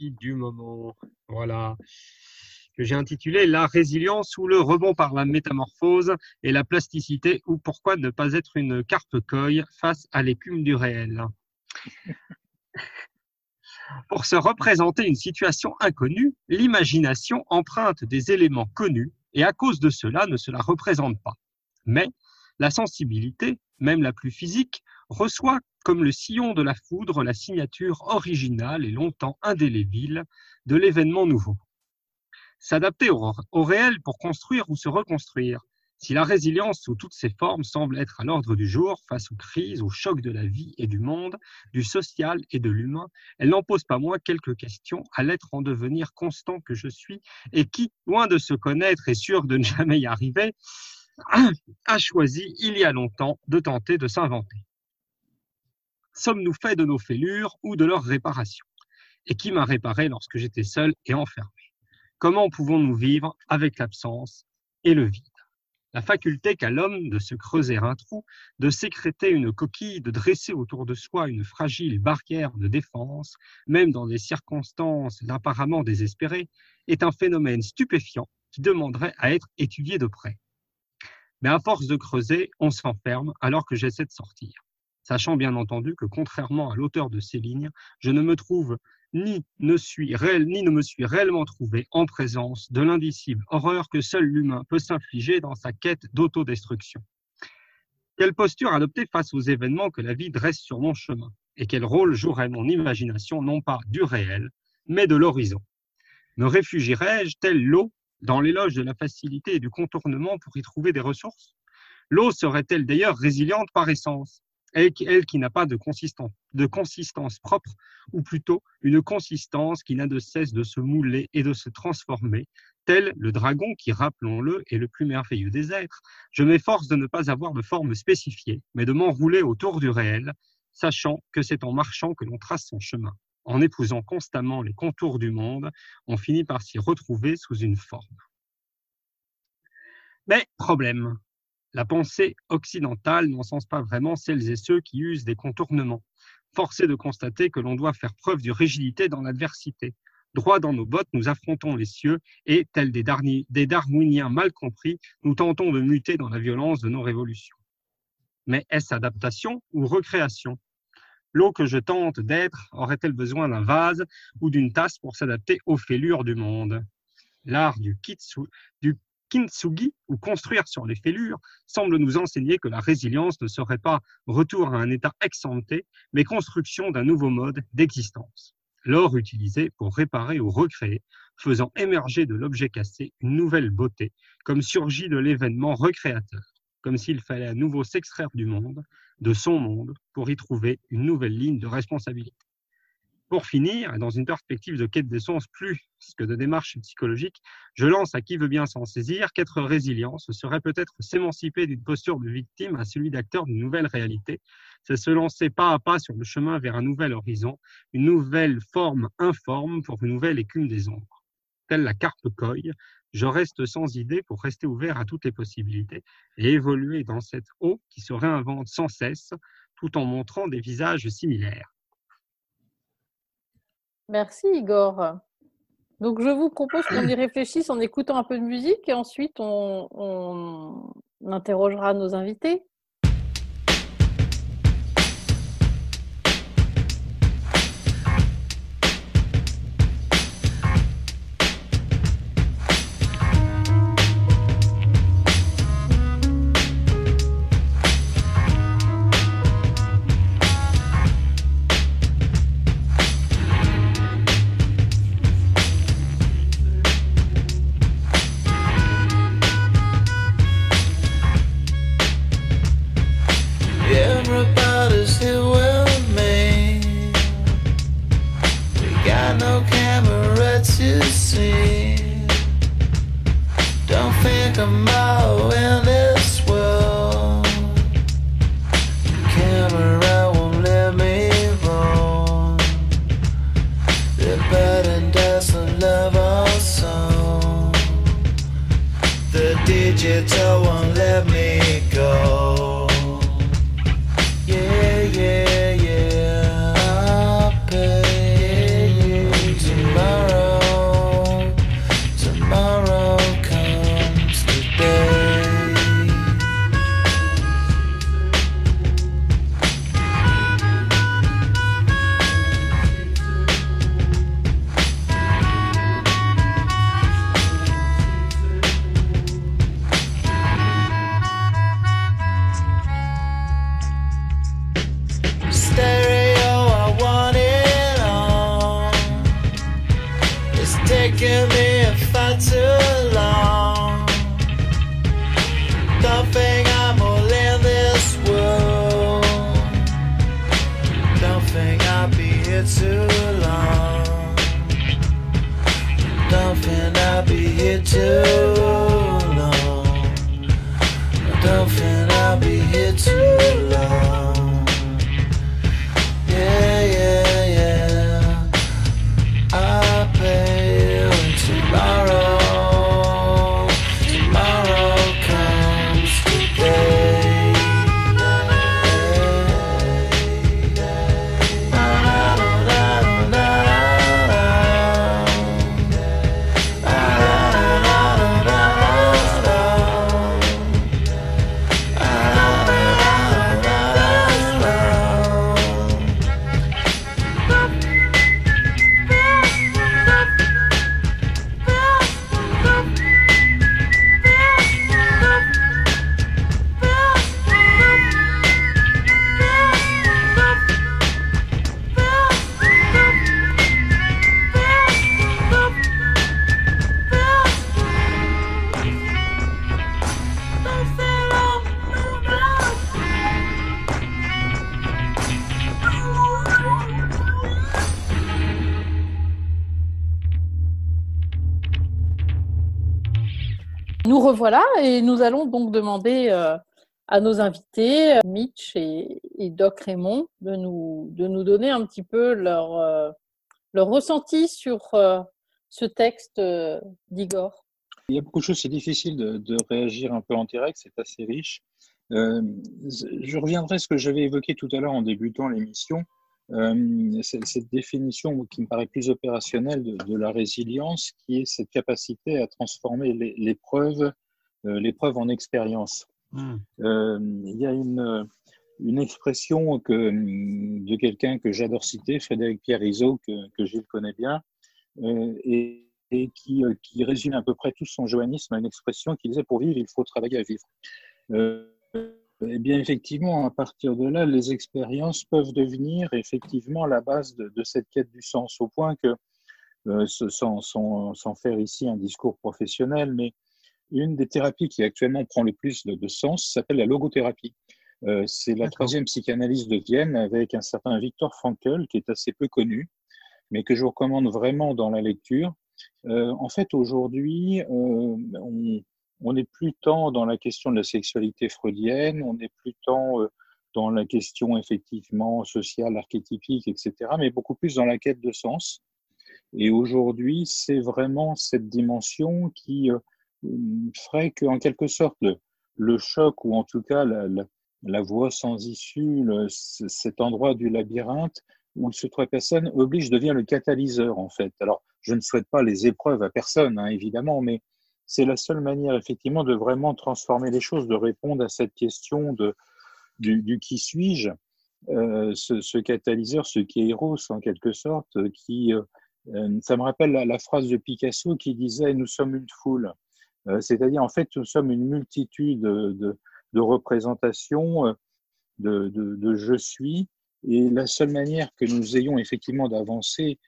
du moment. Voilà. Que j'ai intitulé La résilience ou le rebond par la métamorphose et la plasticité ou pourquoi ne pas être une carpe coille face à l'écume du réel. Pour se représenter une situation inconnue, l'imagination emprunte des éléments connus et à cause de cela ne se la représente pas. Mais la sensibilité, même la plus physique, reçoit comme le sillon de la foudre la signature originale et longtemps indélébile de l'événement nouveau. S'adapter au, réel pour construire ou se reconstruire. Si la résilience sous toutes ses formes semble être à l'ordre du jour face aux crises, aux chocs de la vie et du monde, du social et de l'humain, elle n'en pose pas moins quelques questions à l'être en devenir constant que je suis et qui, loin de se connaître et sûr de ne jamais y arriver, a choisi il y a longtemps de tenter de s'inventer. Sommes-nous faits de nos fêlures ou de leur réparation Et qui m'a réparé lorsque j'étais seul et enfermé? Comment pouvons-nous vivre avec l'absence et le vide? La faculté qu'a l'homme de se creuser un trou, de sécréter une coquille, de dresser autour de soi une fragile barrière de défense, même dans des circonstances apparemment désespérées, est un phénomène stupéfiant qui demanderait à être étudié de près. Mais à force de creuser, on s'enferme alors que j'essaie de sortir sachant bien entendu que contrairement à l'auteur de ces lignes, je ne me trouve ni ne, suis me suis réellement trouvé en présence de l'indicible horreur que seul l'humain peut s'infliger dans sa quête d'autodestruction. Quelle posture adopter face aux événements que la vie dresse sur mon chemin et quel rôle jouerait mon imagination non pas du réel, mais de l'horizon? Me réfugierais-je, tel l'eau, dans l'éloge de la facilité et du contournement pour y trouver des ressources? L'eau serait-elle d'ailleurs résiliente par essence? Elle, qui n'a pas de consistance propre, ou plutôt une consistance qui n'a de cesse de se mouler et de se transformer, tel le dragon qui, rappelons-le, est le plus merveilleux des êtres. Je m'efforce de ne pas avoir de forme spécifiée, mais de m'enrouler autour du réel, sachant que c'est en marchant que l'on trace son chemin. En épousant constamment les contours du monde, on finit par s'y retrouver sous une forme. Mais problème, la pensée occidentale n'encense pas vraiment celles et ceux qui usent des contournements. Force est de constater que l'on doit faire preuve de rigidité dans l'adversité. Droit dans nos bottes, nous affrontons les cieux et, tels des, darni- darwiniens mal compris, nous tentons de muter dans la violence de nos révolutions. Mais est-ce adaptation ou recréation? L'eau que je tente d'être aurait-elle besoin d'un vase ou d'une tasse pour s'adapter aux fêlures du monde? L'art du, kitsu, du kintsugi, ou construire sur les fêlures, semble nous enseigner que la résilience ne serait pas retour à un état exempté, mais construction d'un nouveau mode d'existence. L'or utilisé pour réparer ou recréer, faisant émerger de l'objet cassé une nouvelle beauté, comme surgit de l'événement recréateur, comme s'il fallait à nouveau s'extraire du monde, de son monde, pour y trouver une nouvelle ligne de responsabilité. Pour finir, dans une perspective de quête des sens plus que de démarche psychologique, je lance à qui veut bien s'en saisir qu'être résilient, ce serait peut-être s'émanciper d'une posture de victime à celui d'acteur d'une nouvelle réalité. C'est se lancer pas à pas sur le chemin vers un nouvel horizon, une nouvelle forme informe pour une nouvelle écume des ombres. Telle la carpe coille, je reste sans idée pour rester ouvert à toutes les possibilités et évoluer dans cette eau qui se réinvente sans cesse, tout en montrant des visages similaires. Merci Igor. Donc, je vous propose qu'on y réfléchisse en écoutant un peu de musique et ensuite on, on interrogera nos invités. Revoilà et nous allons donc demander euh, à nos invités, euh, Mitch et, Doc Raymond, de nous, de nous donner un petit peu leur, euh, leur ressenti sur ce texte d'Igor. Il y a beaucoup de choses, c'est difficile de, réagir un peu en direct, c'est assez riche. Je reviendrai à ce que j'avais évoqué tout à l'heure en débutant l'émission, euh, cette définition qui me paraît plus opérationnelle de, de la résilience, qui est cette capacité à transformer les- l'épreuve euh, l'épreuve en expérience. Euh, il y a une, une expression que, de quelqu'un que j'adore citer, Frédéric Pierre Rizot, que, que Gilles connaît bien, euh, et, et qui, euh, qui résume à peu près tout son joannisme à une expression qui disait pour vivre, il faut travailler à vivre. Eh bien, effectivement, à partir de là, les expériences peuvent devenir effectivement la base de, de cette quête du sens, au point que, euh, sans, sans, sans faire ici un discours professionnel, mais une des thérapies qui actuellement prend le plus de, de sens s'appelle la logothérapie. Euh, c'est la troisième psychanalyse de Vienne avec un certain Victor Frankl qui est assez peu connu, mais que je vous recommande vraiment dans la lecture. Euh, en fait, aujourd'hui, on, on n'est plus tant dans la question de la sexualité freudienne, on n'est plus tant euh, dans la question effectivement sociale, archétypique, etc., mais beaucoup plus dans la quête de sens. Et aujourd'hui, c'est vraiment cette dimension qui euh, ferait qu'en quelque sorte, le, choc, ou en tout cas la, la, voie sans issue, cet endroit du labyrinthe, où ce trois personnes oblige devient le catalyseur en fait. Alors, je ne souhaite pas les épreuves à personne, hein, évidemment, mais c'est la seule manière effectivement de vraiment transformer les choses, de répondre à cette question de, du, du qui suis-je, euh, ce, ce, catalyseur, ce kéros en quelque sorte, qui, euh, ça me rappelle la, la, phrase de Picasso qui disait nous sommes une foule, euh, c'est-à-dire en fait nous sommes une multitude de, de représentations euh, de, de, de je suis, et la seule manière que nous ayons effectivement d'avancer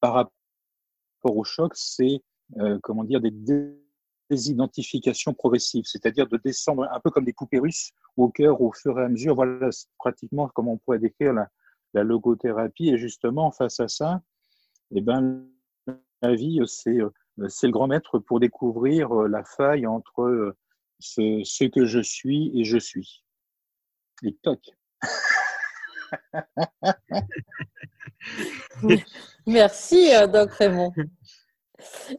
par rapport au choc, c'est euh, comment dire des, des identifications progressives, c'est-à-dire de descendre un peu comme des poupées russes au cœur au fur et à mesure. Voilà pratiquement comment on pourrait décrire la, la logothérapie. Et justement, face à ça, eh ben, la vie, c'est c'est le grand maître pour découvrir la faille entre ce, ce que je suis et je suis. Et toc. Merci, euh, Doc Raymond.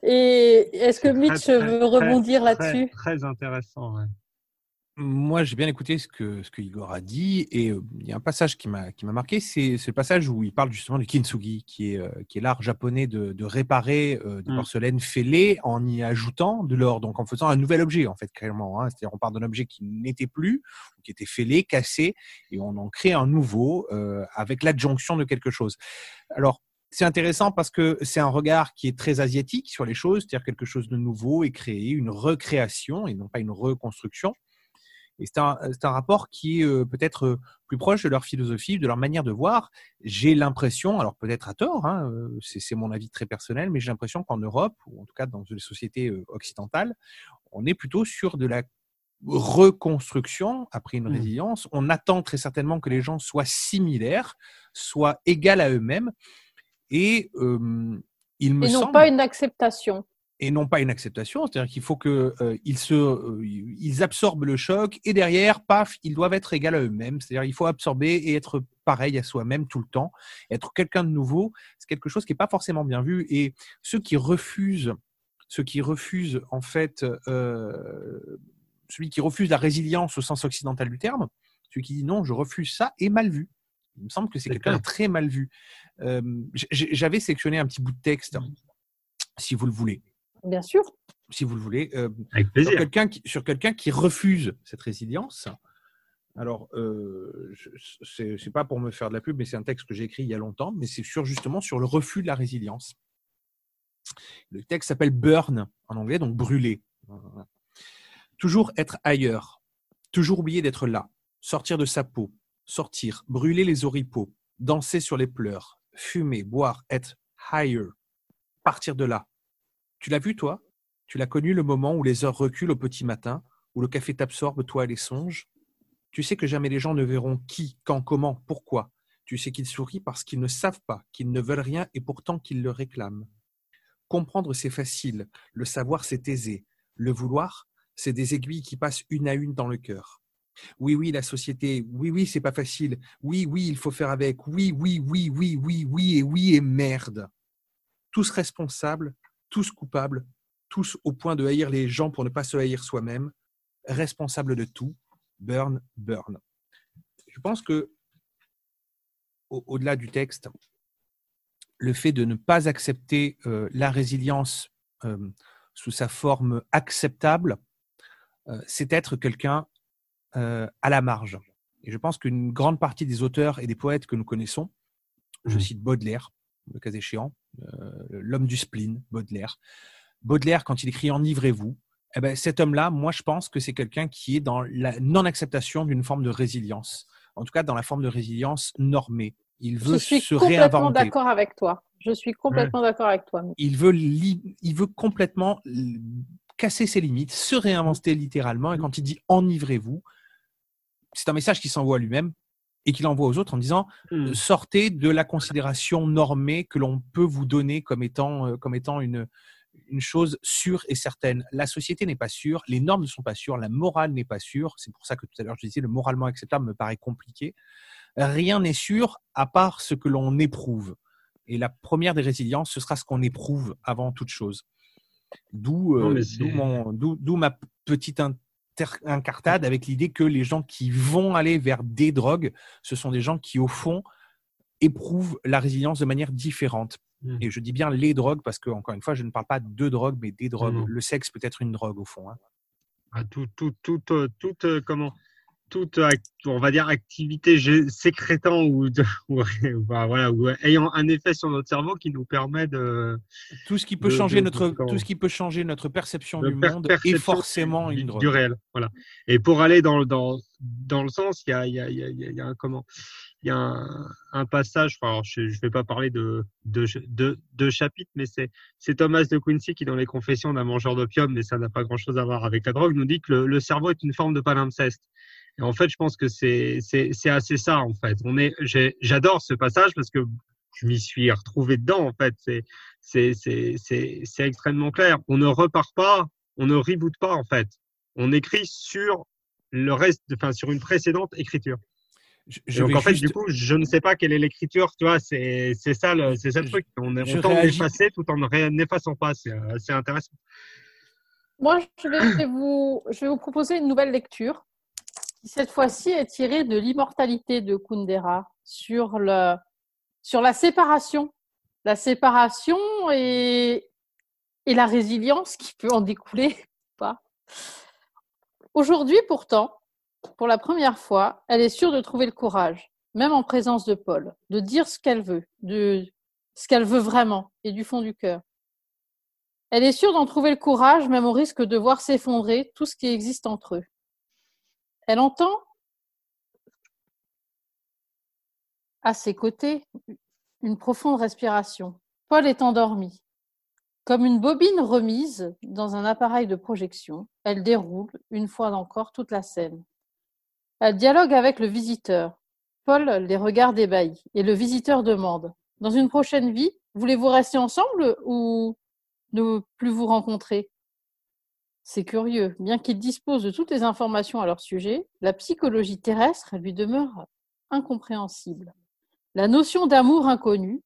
Et est-ce que Mitch très, veut rebondir là-dessus très, intéressant. Ouais. Moi, j'ai bien écouté ce que, ce que Igor a dit et euh, il y a un passage qui m'a qui m'a marqué, c'est le passage où il parle justement du kintsugi, qui est euh, qui est l'art japonais de, de réparer euh, des mmh. porcelaines fêlées en y ajoutant de l'or, donc en faisant un nouvel objet en fait clairement. Hein. C'est-à-dire on part d'un objet qui n'était plus, qui était fêlé, cassé, et on en crée un nouveau euh, avec l'adjonction de quelque chose. Alors c'est intéressant parce que c'est un regard qui est très asiatique sur les choses, c'est-à-dire quelque chose de nouveau est créé, une recréation et non pas une reconstruction. Et c'est un, un, rapport qui est euh, peut-être euh, plus proche de leur philosophie, de leur manière de voir. J'ai l'impression, alors peut-être à tort, hein, euh, c'est mon avis très personnel, mais j'ai l'impression qu'en Europe, ou en tout cas dans les sociétés occidentales, on est plutôt sur de la reconstruction après une mmh. résilience. On attend très certainement que les gens soient similaires, soient égaux à eux-mêmes. Et euh, il me et semble. non pas une acceptation et non pas une acceptation. C'est-à-dire qu'il faut qu'ils euh, se, euh, ils absorbent le choc et derrière, paf, ils doivent être égaux à eux-mêmes. C'est-à-dire il faut absorber et être pareil à soi-même tout le temps. Être quelqu'un de nouveau, c'est quelque chose qui n'est pas forcément bien vu. Et ceux qui refusent, ceux qui refusent en fait, euh, celui qui refuse la résilience au sens occidental du terme, celui qui dit non, je refuse ça, est mal vu. Il me semble que c'est quelqu'un de très mal vu. Euh, J'avais sectionné un petit bout de texte, si vous le voulez. Bien sûr. Si vous le voulez. Euh, Avec plaisir. Sur quelqu'un qui, quelqu qui, refuse cette résilience. Alors, euh, c'est pas pour me faire de la pub, mais c'est un texte que j'ai écrit il y a longtemps, mais c'est sur justement sur le refus de la résilience. Le texte s'appelle Burn en anglais, donc brûler. Toujours être ailleurs, toujours oublier d'être là, sortir de sa peau, sortir, brûler les oripeaux, danser sur les pleurs, fumer, boire, être higher, partir de là, tu l'as vu, toi? Tu l'as connu le moment où les heures reculent au petit matin, où le café t'absorbe, toi et les songes? Tu sais que jamais les gens ne verront qui, quand, comment, pourquoi. Tu sais qu'ils sourient parce qu'ils ne savent pas, qu'ils ne veulent rien et pourtant qu'ils le réclament. Comprendre, c'est facile. Le savoir, c'est aisé. Le vouloir, c'est des aiguilles qui passent une à une dans le cœur. Oui, oui, la société. Oui, oui, c'est pas facile. Oui, oui, il faut faire avec. Oui, oui, oui, oui, oui, oui et oui et merde. Tous responsables, tous coupables, tous au point de haïr les gens pour ne pas se haïr soi-même, responsables de tout, burn, burn. Je pense que, au-delà du texte, le fait de ne pas accepter euh, la résilience euh, sous sa forme acceptable, euh, c'est être quelqu'un euh, à la marge. Et je pense qu'une grande partie des auteurs et des poètes que nous connaissons, je Mmh. cite Baudelaire, le cas échéant, euh, l'homme du spleen, Baudelaire. Baudelaire, quand il écrit Enivrez-vous, eh ben, cet homme-là, moi, je pense que c'est quelqu'un qui est dans la non-acceptation d'une forme de résilience. En tout cas, dans la forme de résilience normée. Il veut Je suis se complètement réinventer. d'accord avec toi. Je suis complètement d'accord avec toi. Il veut, li- il veut complètement casser ses limites, se réinventer littéralement. Et quand il dit enivrez-vous, c'est un message qu'il s'envoie à lui-même et qu'il envoie aux autres en disant Mmh. sortez de la considération normée que l'on peut vous donner comme étant, euh, comme étant une, une chose sûre et certaine. La société n'est pas sûre, les normes ne sont pas sûres, la morale n'est pas sûre. C'est pour ça que tout à l'heure je disais le moralement acceptable me paraît compliqué. Rien n'est sûr à part ce que l'on éprouve. Et la première des résiliences, ce sera ce qu'on éprouve avant toute chose. D'où euh, ma petite incartade avec l'idée que les gens qui vont aller vers des drogues, ce sont des gens qui, au fond, éprouvent la résilience de manière différente. Mm. Et je dis bien les drogues parce que, encore une fois, je ne parle pas de drogue, mais des drogues. Mm. Le sexe peut être une drogue au fond. hein. Ah, tout, tout, tout, euh, euh, comment, toute, euh, on va dire, activité sécrétant ou, de- ou, bah, voilà, ou ayant un effet sur notre cerveau qui nous permet de, Tout ce qui peut De- changer de- notre, tout ce qui peut changer notre perception du per- monde perception est forcément du, une drogue. du réel. Voilà. Et pour aller dans, le- dans, dans le sens, il y a, il y a, il y a, il y a- un comment, il y a un, un passage. Alors, je ne vais pas parler de, de, de, de chapitre, mais c'est, c'est Thomas de Quincy qui, dans les Confessions d'un mangeur d'opium, mais ça n'a pas grand-chose à voir avec la drogue, nous dit que le, le cerveau est une forme de palimpseste. Et en fait, je pense que c'est, c'est, c'est assez ça, en fait. On est, j'ai- j'adore ce passage parce que je m'y suis retrouvé dedans, en fait. C'est, c'est, c'est, c'est, c'est extrêmement clair. On ne repart pas, on ne reboot pas, en fait. On écrit sur le reste, enfin, sur une précédente écriture. Je, Et je donc, en fait, juste- du coup, je ne sais pas quelle est l'écriture, tu vois, c'est, c'est ça le, c'est ça le truc. On, est- tente réagis- d'effacer tout en n'effaçant pas. C'est, euh, c'est intéressant. Moi, je vais, vous, je vais vous proposer une nouvelle lecture cette fois-ci, est tirée de l'immortalité de Kundera sur, le, sur la séparation. La séparation et, et la résilience qui peut en découler ou pas. Aujourd'hui, pourtant, pour la première fois, elle est sûre de trouver le courage, même en présence de Paul, de dire ce qu'elle veut, de ce qu'elle veut vraiment et du fond du cœur. Elle est sûre d'en trouver le courage, même au risque de voir s'effondrer tout ce qui existe entre eux. Elle entend à ses côtés une profonde respiration. Paul est endormi. Comme une bobine remise dans un appareil de projection, elle déroule, une fois encore, toute la scène. Elle dialogue avec le visiteur. Paul les regarde ébahis et le visiteur demande Dans une prochaine vie, voulez-vous rester ensemble ou ne plus vous rencontrer? C'est curieux. Bien qu'il dispose de toutes les informations à leur sujet, la psychologie terrestre lui demeure incompréhensible. La notion d'amour inconnu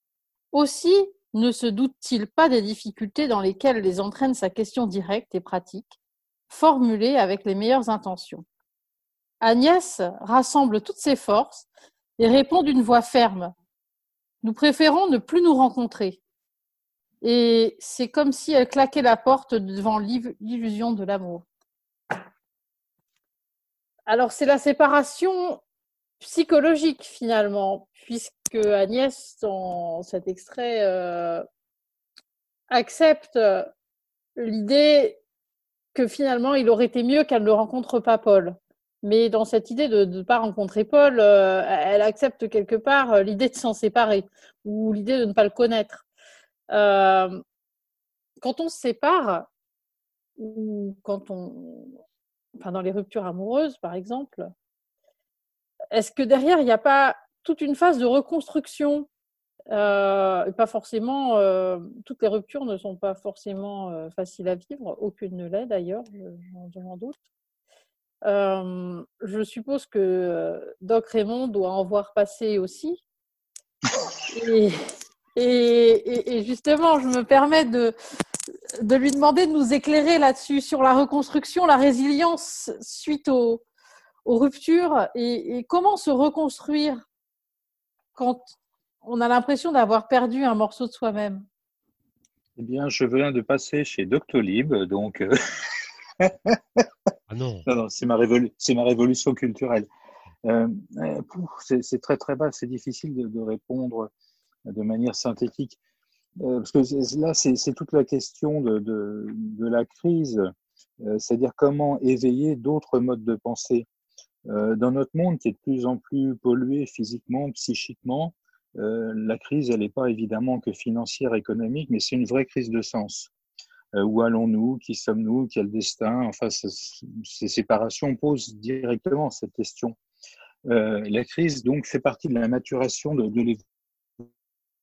aussi ne se doute-t-il pas des difficultés dans lesquelles les entraîne sa question directe et pratique, formulée avec les meilleures intentions Agnès rassemble toutes ses forces et répond d'une voix ferme. Nous préférons ne plus nous rencontrer. Et c'est comme si elle claquait la porte devant l'illu- l'illusion de l'amour. Alors c'est la séparation psychologique finalement, puisque Agnès, dans cet extrait, euh, accepte l'idée que finalement il aurait été mieux qu'elle ne rencontre pas Paul. Mais dans cette idée de ne pas rencontrer Paul, euh, elle accepte quelque part l'idée de s'en séparer ou l'idée de ne pas le connaître. Quand on se sépare, ou quand on. Enfin, dans les ruptures amoureuses, par exemple, est-ce que derrière, il n'y a pas toute une phase de reconstruction? Euh, Pas forcément. toutes les ruptures ne sont pas forcément faciles à vivre, aucune ne l'est d'ailleurs, je- j'en doute. Je suppose que Doc Raymond doit en voir passer aussi. Et, et, et- et justement, je me permets de, de lui demander de nous éclairer là-dessus, sur la reconstruction, la résilience suite aux, aux ruptures et, et comment se reconstruire quand on a l'impression d'avoir perdu un morceau de soi-même. Eh bien, je viens de passer chez Doctolib, donc euh, Ah non. non, non, c'est ma, révolu- c'est ma révolution culturelle. Euh, euh, c'est c'est très très bas, c'est difficile de, de répondre de manière synthétique. Euh, parce que là, c'est toute la question de, la crise, euh, c'est-à-dire comment éveiller d'autres modes de pensée. Euh, dans notre monde qui est de plus en plus pollué physiquement, psychiquement, la crise, elle n'est pas évidemment que financière, économique, mais c'est une vraie crise de sens. Où allons-nous? Qui sommes-nous? Quel destin? Enfin, ce- ces séparations posent directement cette question. La crise, donc, fait partie de la maturation de, de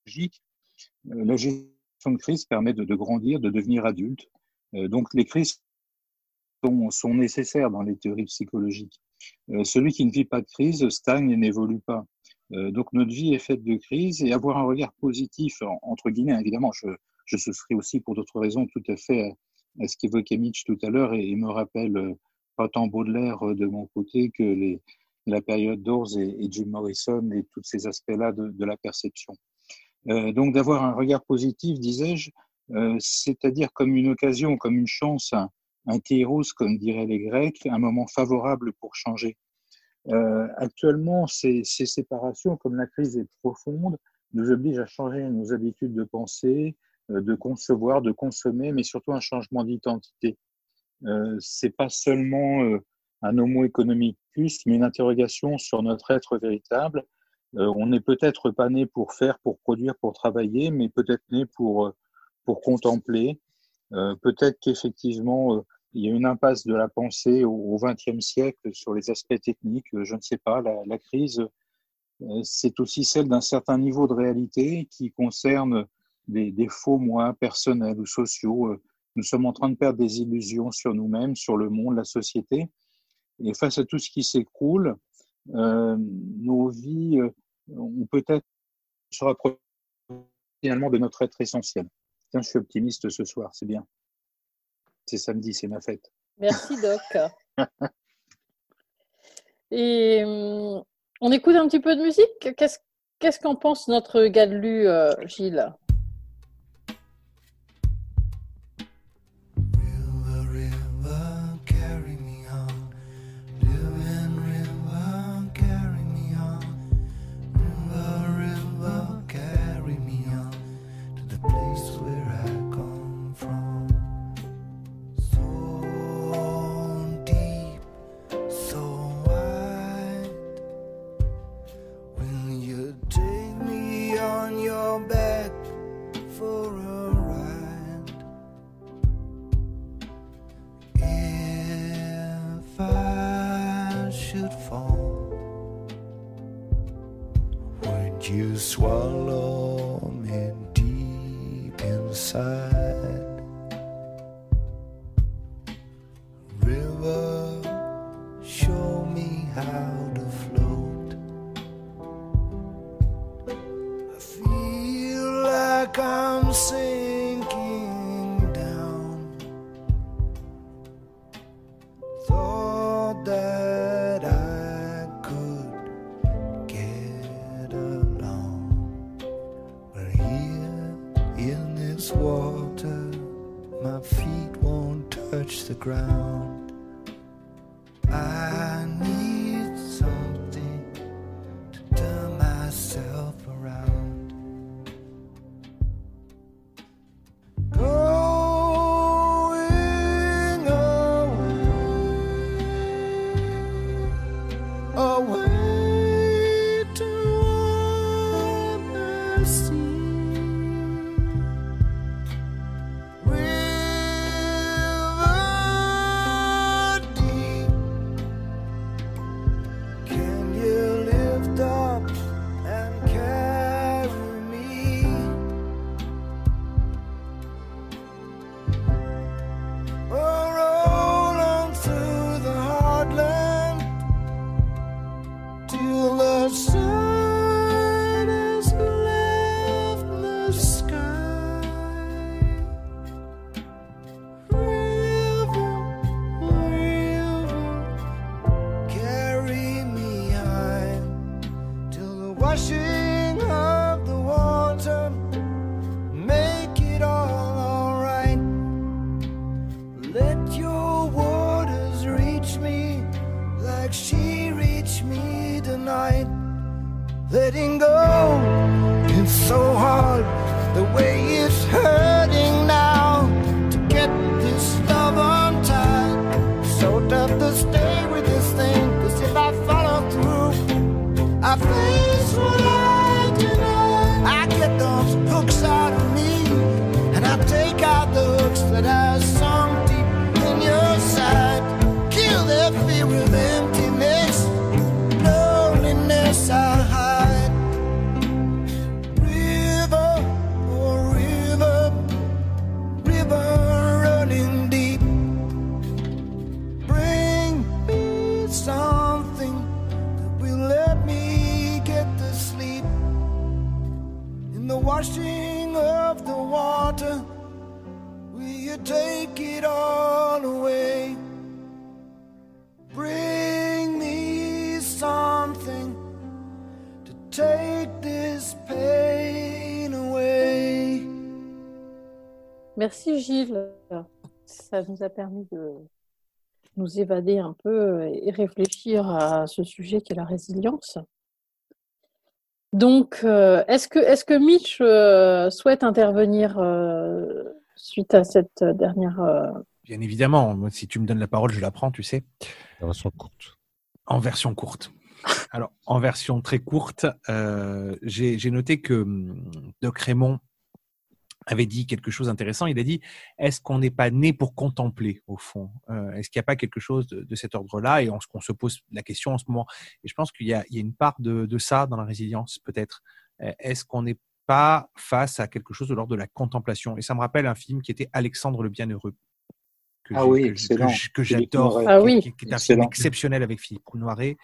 Euh, la gestion de crise permet de, grandir, de devenir adulte. Euh, donc, les crises sont, nécessaires dans les théories psychologiques. Euh, celui qui ne vit pas de crise stagne et n'évolue pas. Donc, notre vie est faite de crises et avoir un regard positif, en- entre guillemets, évidemment, je, je souscris aussi pour d'autres raisons tout à fait à, ce qu'évoquait Mitch tout à l'heure et, me rappelle pas tant Baudelaire de mon côté que la période d'Ors et, Jim Morrison et tous ces aspects-là de, la perception. Euh, donc d'avoir un regard positif, disais-je, euh, c'est-à-dire comme une occasion, comme une chance, un, kairos, comme diraient les Grecs, un moment favorable pour changer. Euh, actuellement, ces, séparations, comme la crise est profonde, nous obligent à changer nos habitudes de penser, de concevoir, de consommer, mais surtout un changement d'identité. Euh, c'est pas seulement un homo economicus, mais une interrogation sur notre être véritable. Euh, on n'est peut-être pas né pour faire, pour produire, pour travailler, mais peut-être né pour, euh, pour contempler. Euh, peut-être qu'effectivement, il y a une impasse de la pensée au XXe siècle sur les aspects techniques. Je ne sais pas, la, crise, c'est aussi celle d'un certain niveau de réalité qui concerne des, des faux moi personnels ou sociaux. Nous sommes en train de perdre des illusions sur nous-mêmes, sur le monde, la société. Et face à tout ce qui s'écroule, nos vies euh, ont peut-être se rapprocher finalement de notre être essentiel. Tiens, je suis optimiste ce soir, c'est bien. C'est samedi, c'est ma fête. Merci Doc. Et hum, on écoute un petit peu de musique? Qu'est-ce qu'est-ce qu'en pense notre Gadelu, euh, Gilles? Gilles. Ça nous a permis de nous évader un peu et réfléchir à ce sujet qui est la résilience. Donc, euh, est-ce que, est que Mitch euh, souhaite intervenir euh, suite à cette dernière... Bien évidemment, moi, si tu me donnes la parole, je la prends, tu sais. La version courte. En version courte. Alors, en version très courte, euh, j'ai j'ai noté que hum, Doc Raymond avait dit quelque chose d'intéressant. Il a dit est-ce qu'on n'est pas né pour contempler, au fond Euh, Est-ce qu'il n'y a pas quelque chose de, de cet ordre-là Et on, se- qu'on se pose la question en ce moment. Et je pense qu'il y y a une part de, de ça dans la résilience, peut-être. Euh, Est-ce qu'on n'est pas face à quelque chose de l'ordre de la contemplation? Et ça me rappelle un film qui était Alexandre le Bienheureux. Que Ah oui, que j'adore. Ah qui- oui. qui, qui est un film exceptionnel avec Philippe Noiret,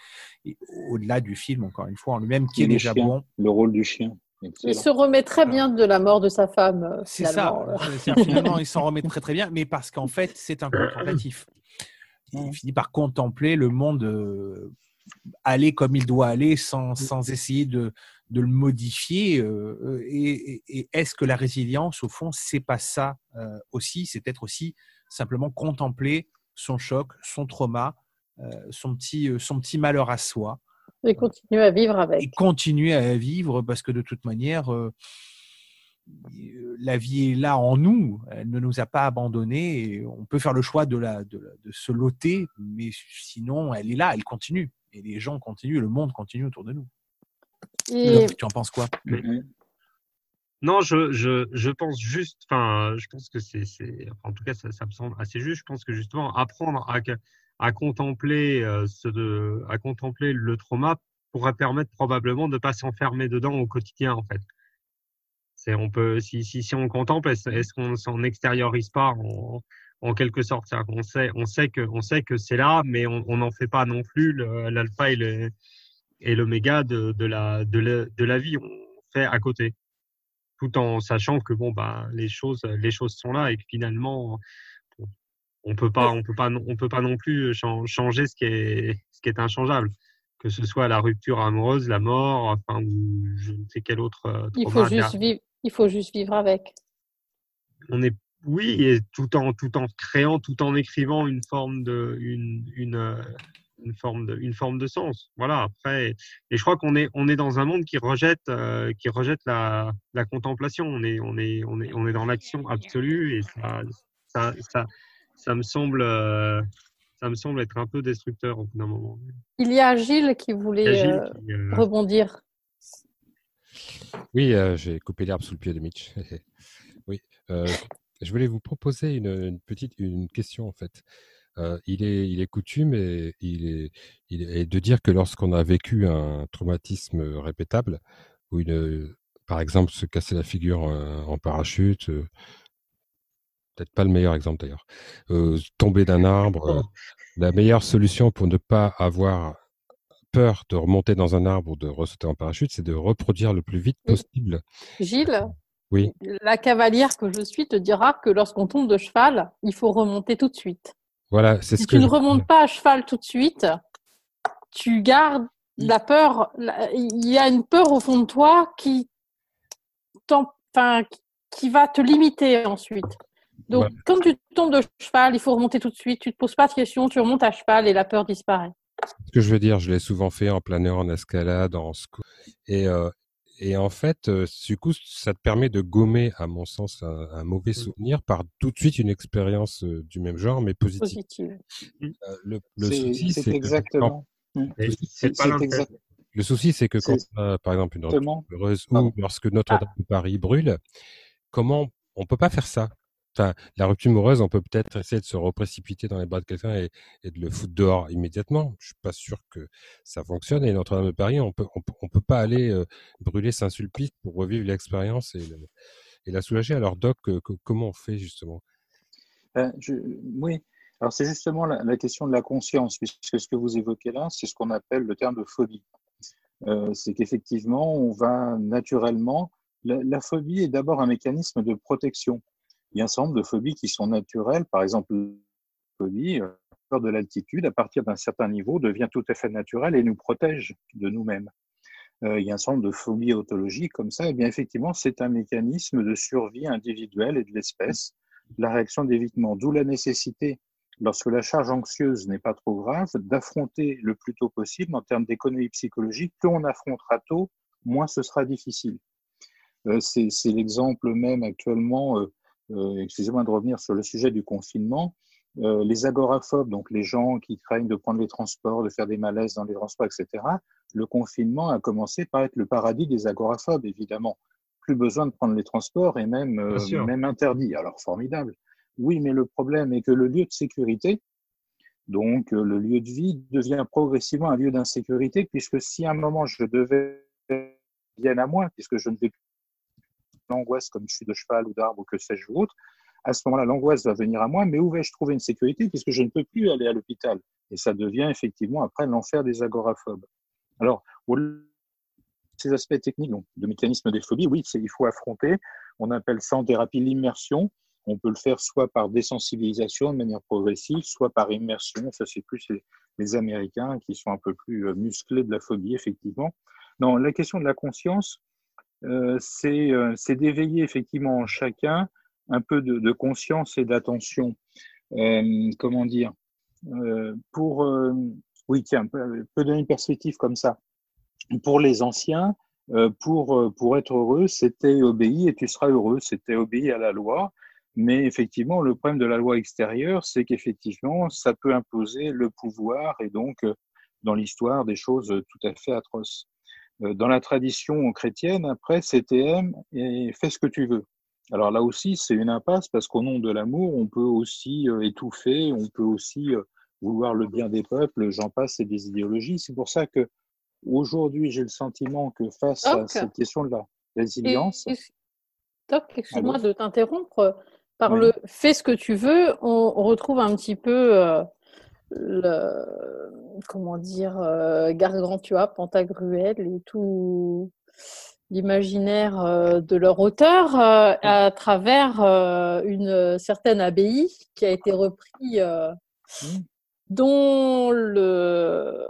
et au-delà du film, encore une fois, en lui-même, qui Et est déjà chien. bon. Le rôle du chien. Il se remet très bien de la mort de sa femme. euh, C'est ça. finalement. Il s'en remet très très bien, mais parce qu'en fait, c'est un contemplatif. Il finit par contempler le monde euh, aller comme il doit aller sans, sans essayer de, de le modifier. euh, et est-ce que la résilience, au fond, c'est pas ça aussi? C'est peut-être aussi simplement contempler son choc, son trauma, son, petit, son petit malheur à soi Et continuer à vivre et avec. continuer à vivre parce que de toute manière, euh, la vie est là en nous. Elle ne nous a pas abandonnés. Et on peut faire le choix de, la, de, la- de se loter, mais sinon, elle est là, elle continue. Et les gens continuent, le monde continue autour de nous. Et Tu en penses quoi? Mhm. Non, je, je, je pense juste, enfin, je pense que c'est, c'est, en tout cas, ça, ça me semble assez juste. Je pense que justement, apprendre à, à contempler euh, ce de, à contempler le trauma pourrait permettre probablement de pas s'enfermer dedans au quotidien, en fait. C'est, on peut, si, si, si on contemple, est-ce, est-ce qu'on s'en extériorise pas en, en quelque sorte? Qu'on sait, on sait que, on que c'est là, mais on on n'en fait pas non plus l'alpha et l'oméga de, de la, de la, de la vie. On fait à côté tout en sachant que bon bah les choses les choses sont là et que finalement on- peut pas on peut pas non- on peut pas non plus chan- changer ce qui est ce qui est inchangeable que ce soit la rupture amoureuse la mort enfin ou je ne sais quel autre il faut juste vivre. Il faut juste vivre avec. on est oui et tout en tout en créant tout en écrivant une forme de une une une forme de une forme de sens voilà après et je crois qu'on est on est dans un monde qui rejette euh, qui rejette la la contemplation on est on est on est on est dans l'action absolue et ça ça ça ça me semble euh, ça me semble être un peu destructeur au bout d'un moment Il y a Gilles qui voulait Gilles euh, qui, euh, rebondir. Oui, euh, j'ai coupé l'herbe sous le pied de Mitch. oui, euh, je voulais vous proposer une, une petite une question en fait. Euh, il est il est coutume et il est il est de dire que lorsqu'on a vécu un traumatisme répétable ou une par exemple se casser la figure en parachute, euh, peut-être pas le meilleur exemple d'ailleurs, euh, tomber d'un arbre, euh, la meilleure solution pour ne pas avoir peur de remonter dans un arbre ou de ressauter en parachute, c'est de reproduire le plus vite Oui. possible. Gilles, Oui. la cavalière que je suis te dira que lorsqu'on tombe de cheval, il faut remonter tout de suite. Voilà, c'est Si ce que tu ne remontes pas à cheval tout de suite, tu gardes la peur. la- Il y a une peur au fond de toi qui, enfin, qui va te limiter ensuite. Donc, Ouais. quand tu tombes de cheval, il faut remonter tout de suite. Tu te poses pas de questions, tu remontes à cheval et la peur disparaît. ce que je veux dire. Je l'ai souvent fait en planeur, en escalade, en sco- et euh, et en fait, euh, du coup, ça te permet de gommer, à mon sens, un, un mauvais souvenir par tout de suite une expérience euh, du même genre, mais positive. Positive. Euh, le souci, c'est que exactement. C'est- pas exact- le souci, c'est que quand on a, par exemple une heureuse ou Pardon. lorsque Notre-Dame de Paris brûle, comment on peut pas faire ça? La rupture amoureuse, on peut peut-être essayer de se reprécipiter dans les bras de quelqu'un et, de le foutre dehors immédiatement. Je suis pas sûr que ça fonctionne. Et Notre-Dame de Paris, on peut, on, peut- pas aller euh, brûler Saint-Sulpice pour revivre l'expérience et, la soulager. Alors, Doc, co- comment on fait justement? Ben, oui, alors c'est justement la, question de la conscience, puisque ce que vous évoquez là, c'est ce qu'on appelle le terme de phobie. Euh, c'est qu'effectivement, on va naturellement. La phobie est d'abord un mécanisme de protection. Il y a un certain nombre de phobies qui sont naturelles, par exemple, la phobie, euh, peur de l'altitude, à partir d'un certain niveau, devient tout à fait naturelle et nous protège de nous-mêmes. Euh, il y a un certain nombre de phobies autologiques comme ça, et bien effectivement, c'est un mécanisme de survie individuelle et de l'espèce la réaction d'évitement. D'où la nécessité, lorsque la charge anxieuse n'est pas trop grave, d'affronter le plus tôt possible en termes d'économie psychologique. Plus on affrontera tôt, moins ce sera difficile. Euh, c'est l'exemple même actuellement, excusez-moi de revenir sur le sujet du confinement, euh, les agoraphobes, donc les gens qui craignent de prendre les transports, de faire des malaises dans les transports, etc., le confinement a commencé par être le paradis des agoraphobes, évidemment. Plus besoin de prendre les transports et même, euh, même interdit. Alors, formidable. Oui, mais le problème est que le lieu de sécurité, donc euh, le lieu de vie, devient progressivement un lieu d'insécurité, puisque si à un moment je devais bien à moi, puisque je ne vais plus l'angoisse comme je suis de cheval ou d'arbre ou que sais-je ou autre, à ce moment-là, l'angoisse va venir à moi, mais où vais-je trouver une sécurité puisque je ne peux plus aller à l'hôpital? Et ça devient effectivement après l'enfer des agoraphobes. Alors, ces aspects techniques de mécanisme des phobies, oui, il faut affronter. On appelle ça en thérapie l'immersion. On peut le faire soit par désensibilisation de manière progressive, soit par immersion. Ça, c'est plus les, les Américains qui sont un peu plus euh, musclés de la phobie, effectivement. Non, la question de la conscience, c'est euh, c'est d'éveiller effectivement en chacun un peu de, conscience et d'attention. Euh, comment dire euh, Pour euh, oui, tiens, peut peut donner une perspective comme ça. Pour les anciens, euh, pour euh, pour être heureux, c'était obéi et tu seras heureux. C'était obéi à la loi. Mais effectivement, le problème de la loi extérieure, c'est qu'effectivement, ça peut imposer le pouvoir et donc, euh, dans l'histoire, des choses tout à fait atroces. Euh, Dans la tradition chrétienne, après, c'était aime et fais ce que tu veux. Alors là aussi, c'est une impasse parce qu'au nom de l'amour, on peut aussi euh, étouffer, on peut aussi euh, vouloir le bien des peuples, j'en passe, et des idéologies. C'est pour ça que aujourd'hui, j'ai le sentiment que face à cette question de la Et- résilience, et- Doc, excuse-moi de t'interrompre. Par Oui. le fais ce que tu veux, on, retrouve un petit peu le, comment dire, euh, Gargantua, Pantagruel et tout l'imaginaire euh, de leur auteur euh, à travers une certaine abbaye qui a été repris, Hmm. dont le,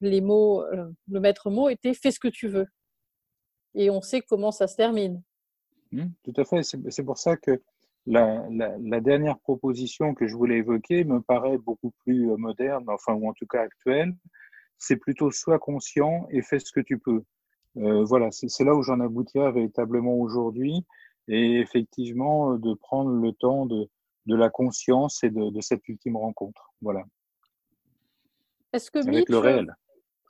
les mots, le maître mot était fais ce que tu veux. Et on sait comment ça se termine. Hmm, Tout à fait. C'est c'est pour ça que la, la, la dernière proposition que je voulais évoquer me paraît beaucoup plus euh, moderne, enfin, ou en tout cas actuelle. C'est plutôt sois conscient et fais ce que tu peux. Euh, voilà, c'est là où j'en aboutirai véritablement aujourd'hui. Et effectivement, euh, de prendre le temps de, de la conscience et de, de cette ultime rencontre. Voilà, Est-ce que avec le Mitch, réel.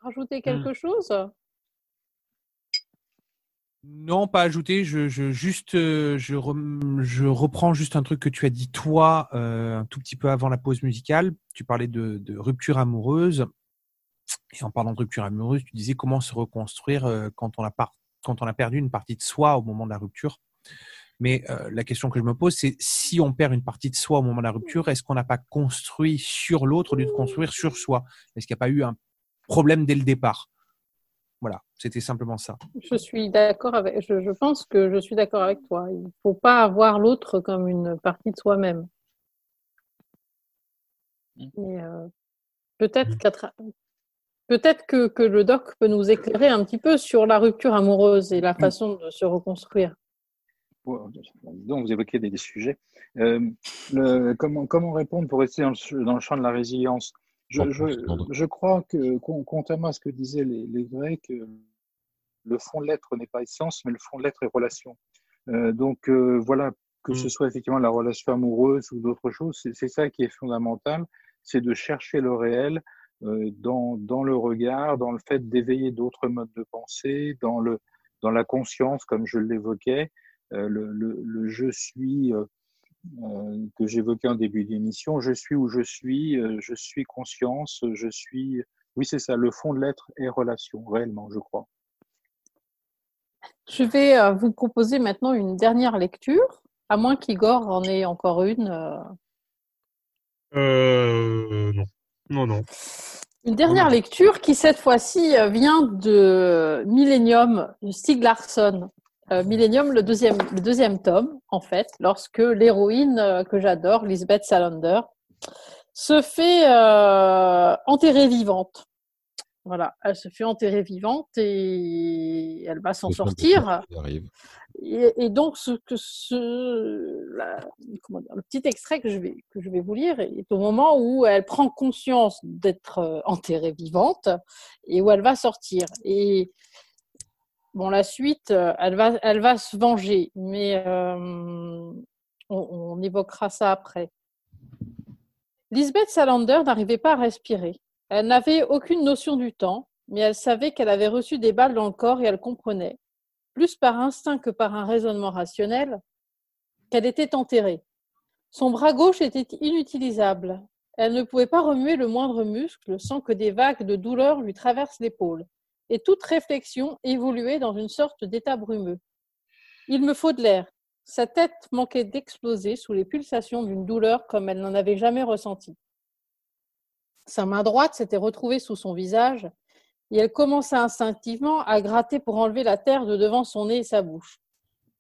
rajouter quelque chose? Non, pas ajouté. Je, juste, euh, je, reprends juste un truc que tu as dit toi euh, un tout petit peu avant la pause musicale. Tu parlais de, rupture amoureuse. Et en parlant de rupture amoureuse, tu disais comment se reconstruire euh, quand on a perdu une partie de soi au moment de la rupture. Mais la question que je me pose, c'est si on perd une partie de soi au moment de la rupture, est-ce qu'on n'a pas construit sur l'autre au lieu de construire sur soi? Est-ce qu'il n'y a pas eu un problème dès le départ? Voilà, c'était simplement ça. Je suis d'accord avec. Je, je pense que je suis d'accord avec toi. Il ne faut pas avoir l'autre comme une partie de soi-même. Mm. Mais euh, peut-être qu'à tra- peut-être que, que le doc peut nous éclairer un petit peu sur la rupture amoureuse et la façon de se reconstruire. Donc, vous évoquez des, des sujets. Euh, le- comment, comment répondre pour rester dans le, dans le champ de la résilience? Je, crois que, con- contrairement à ce que disaient les, les Grecs, euh, le fond de l'être n'est pas essence, mais le fond de l'être est relation. Euh, donc, euh, voilà, que Mm. ce soit effectivement la relation amoureuse ou d'autres choses, c'est ça qui est fondamental, c'est de chercher le réel euh, dans, dans le regard, dans le fait d'éveiller d'autres modes de pensée, dans, le, dans la conscience, comme je l'évoquais, le, le, le je suis euh, que j'évoquais en début d'émission, je suis où je suis, euh, je suis conscience, je suis. Oui, c'est ça, le fond de l'être est relation, réellement, je crois. Je vais euh, vous proposer maintenant une dernière lecture, à moins qu'Igor en ait encore une. euh. Non. Non, non. Une dernière lecture qui, cette fois-ci, vient de Millennium de Stieg Larsson. Euh, Millennium, le deuxième, le deuxième tome, en fait, lorsque l'héroïne euh, que j'adore, Lisbeth Salander, se fait euh, enterrer vivante. Voilà, elle se fait enterrer vivante et elle va s'en sortir. Et, et donc, ce, que ce, la- comment dire, le petit extrait que je, vais, que je vais vous lire est au moment où elle prend conscience d'être euh, enterrée vivante et où elle va sortir. Et bon, la suite, euh, elle va, se venger, mais euh, on, on évoquera ça après. Lisbeth Salander n'arrivait pas à respirer. Elle n'avait aucune notion du temps, mais elle savait qu'elle avait reçu des balles dans le corps et elle comprenait, plus par instinct que par un raisonnement rationnel, qu'elle était enterrée. Son bras gauche était inutilisable. Elle ne pouvait pas remuer le moindre muscle sans que des vagues de douleur lui traversent l'épaule, et toute réflexion évoluait dans une sorte d'état brumeux. Il me faut de l'air. Sa tête manquait d'exploser sous les pulsations d'une douleur comme elle n'en avait jamais ressenti. Sa main droite s'était retrouvée sous son visage et elle commença instinctivement à gratter pour enlever la terre de devant son nez et sa bouche.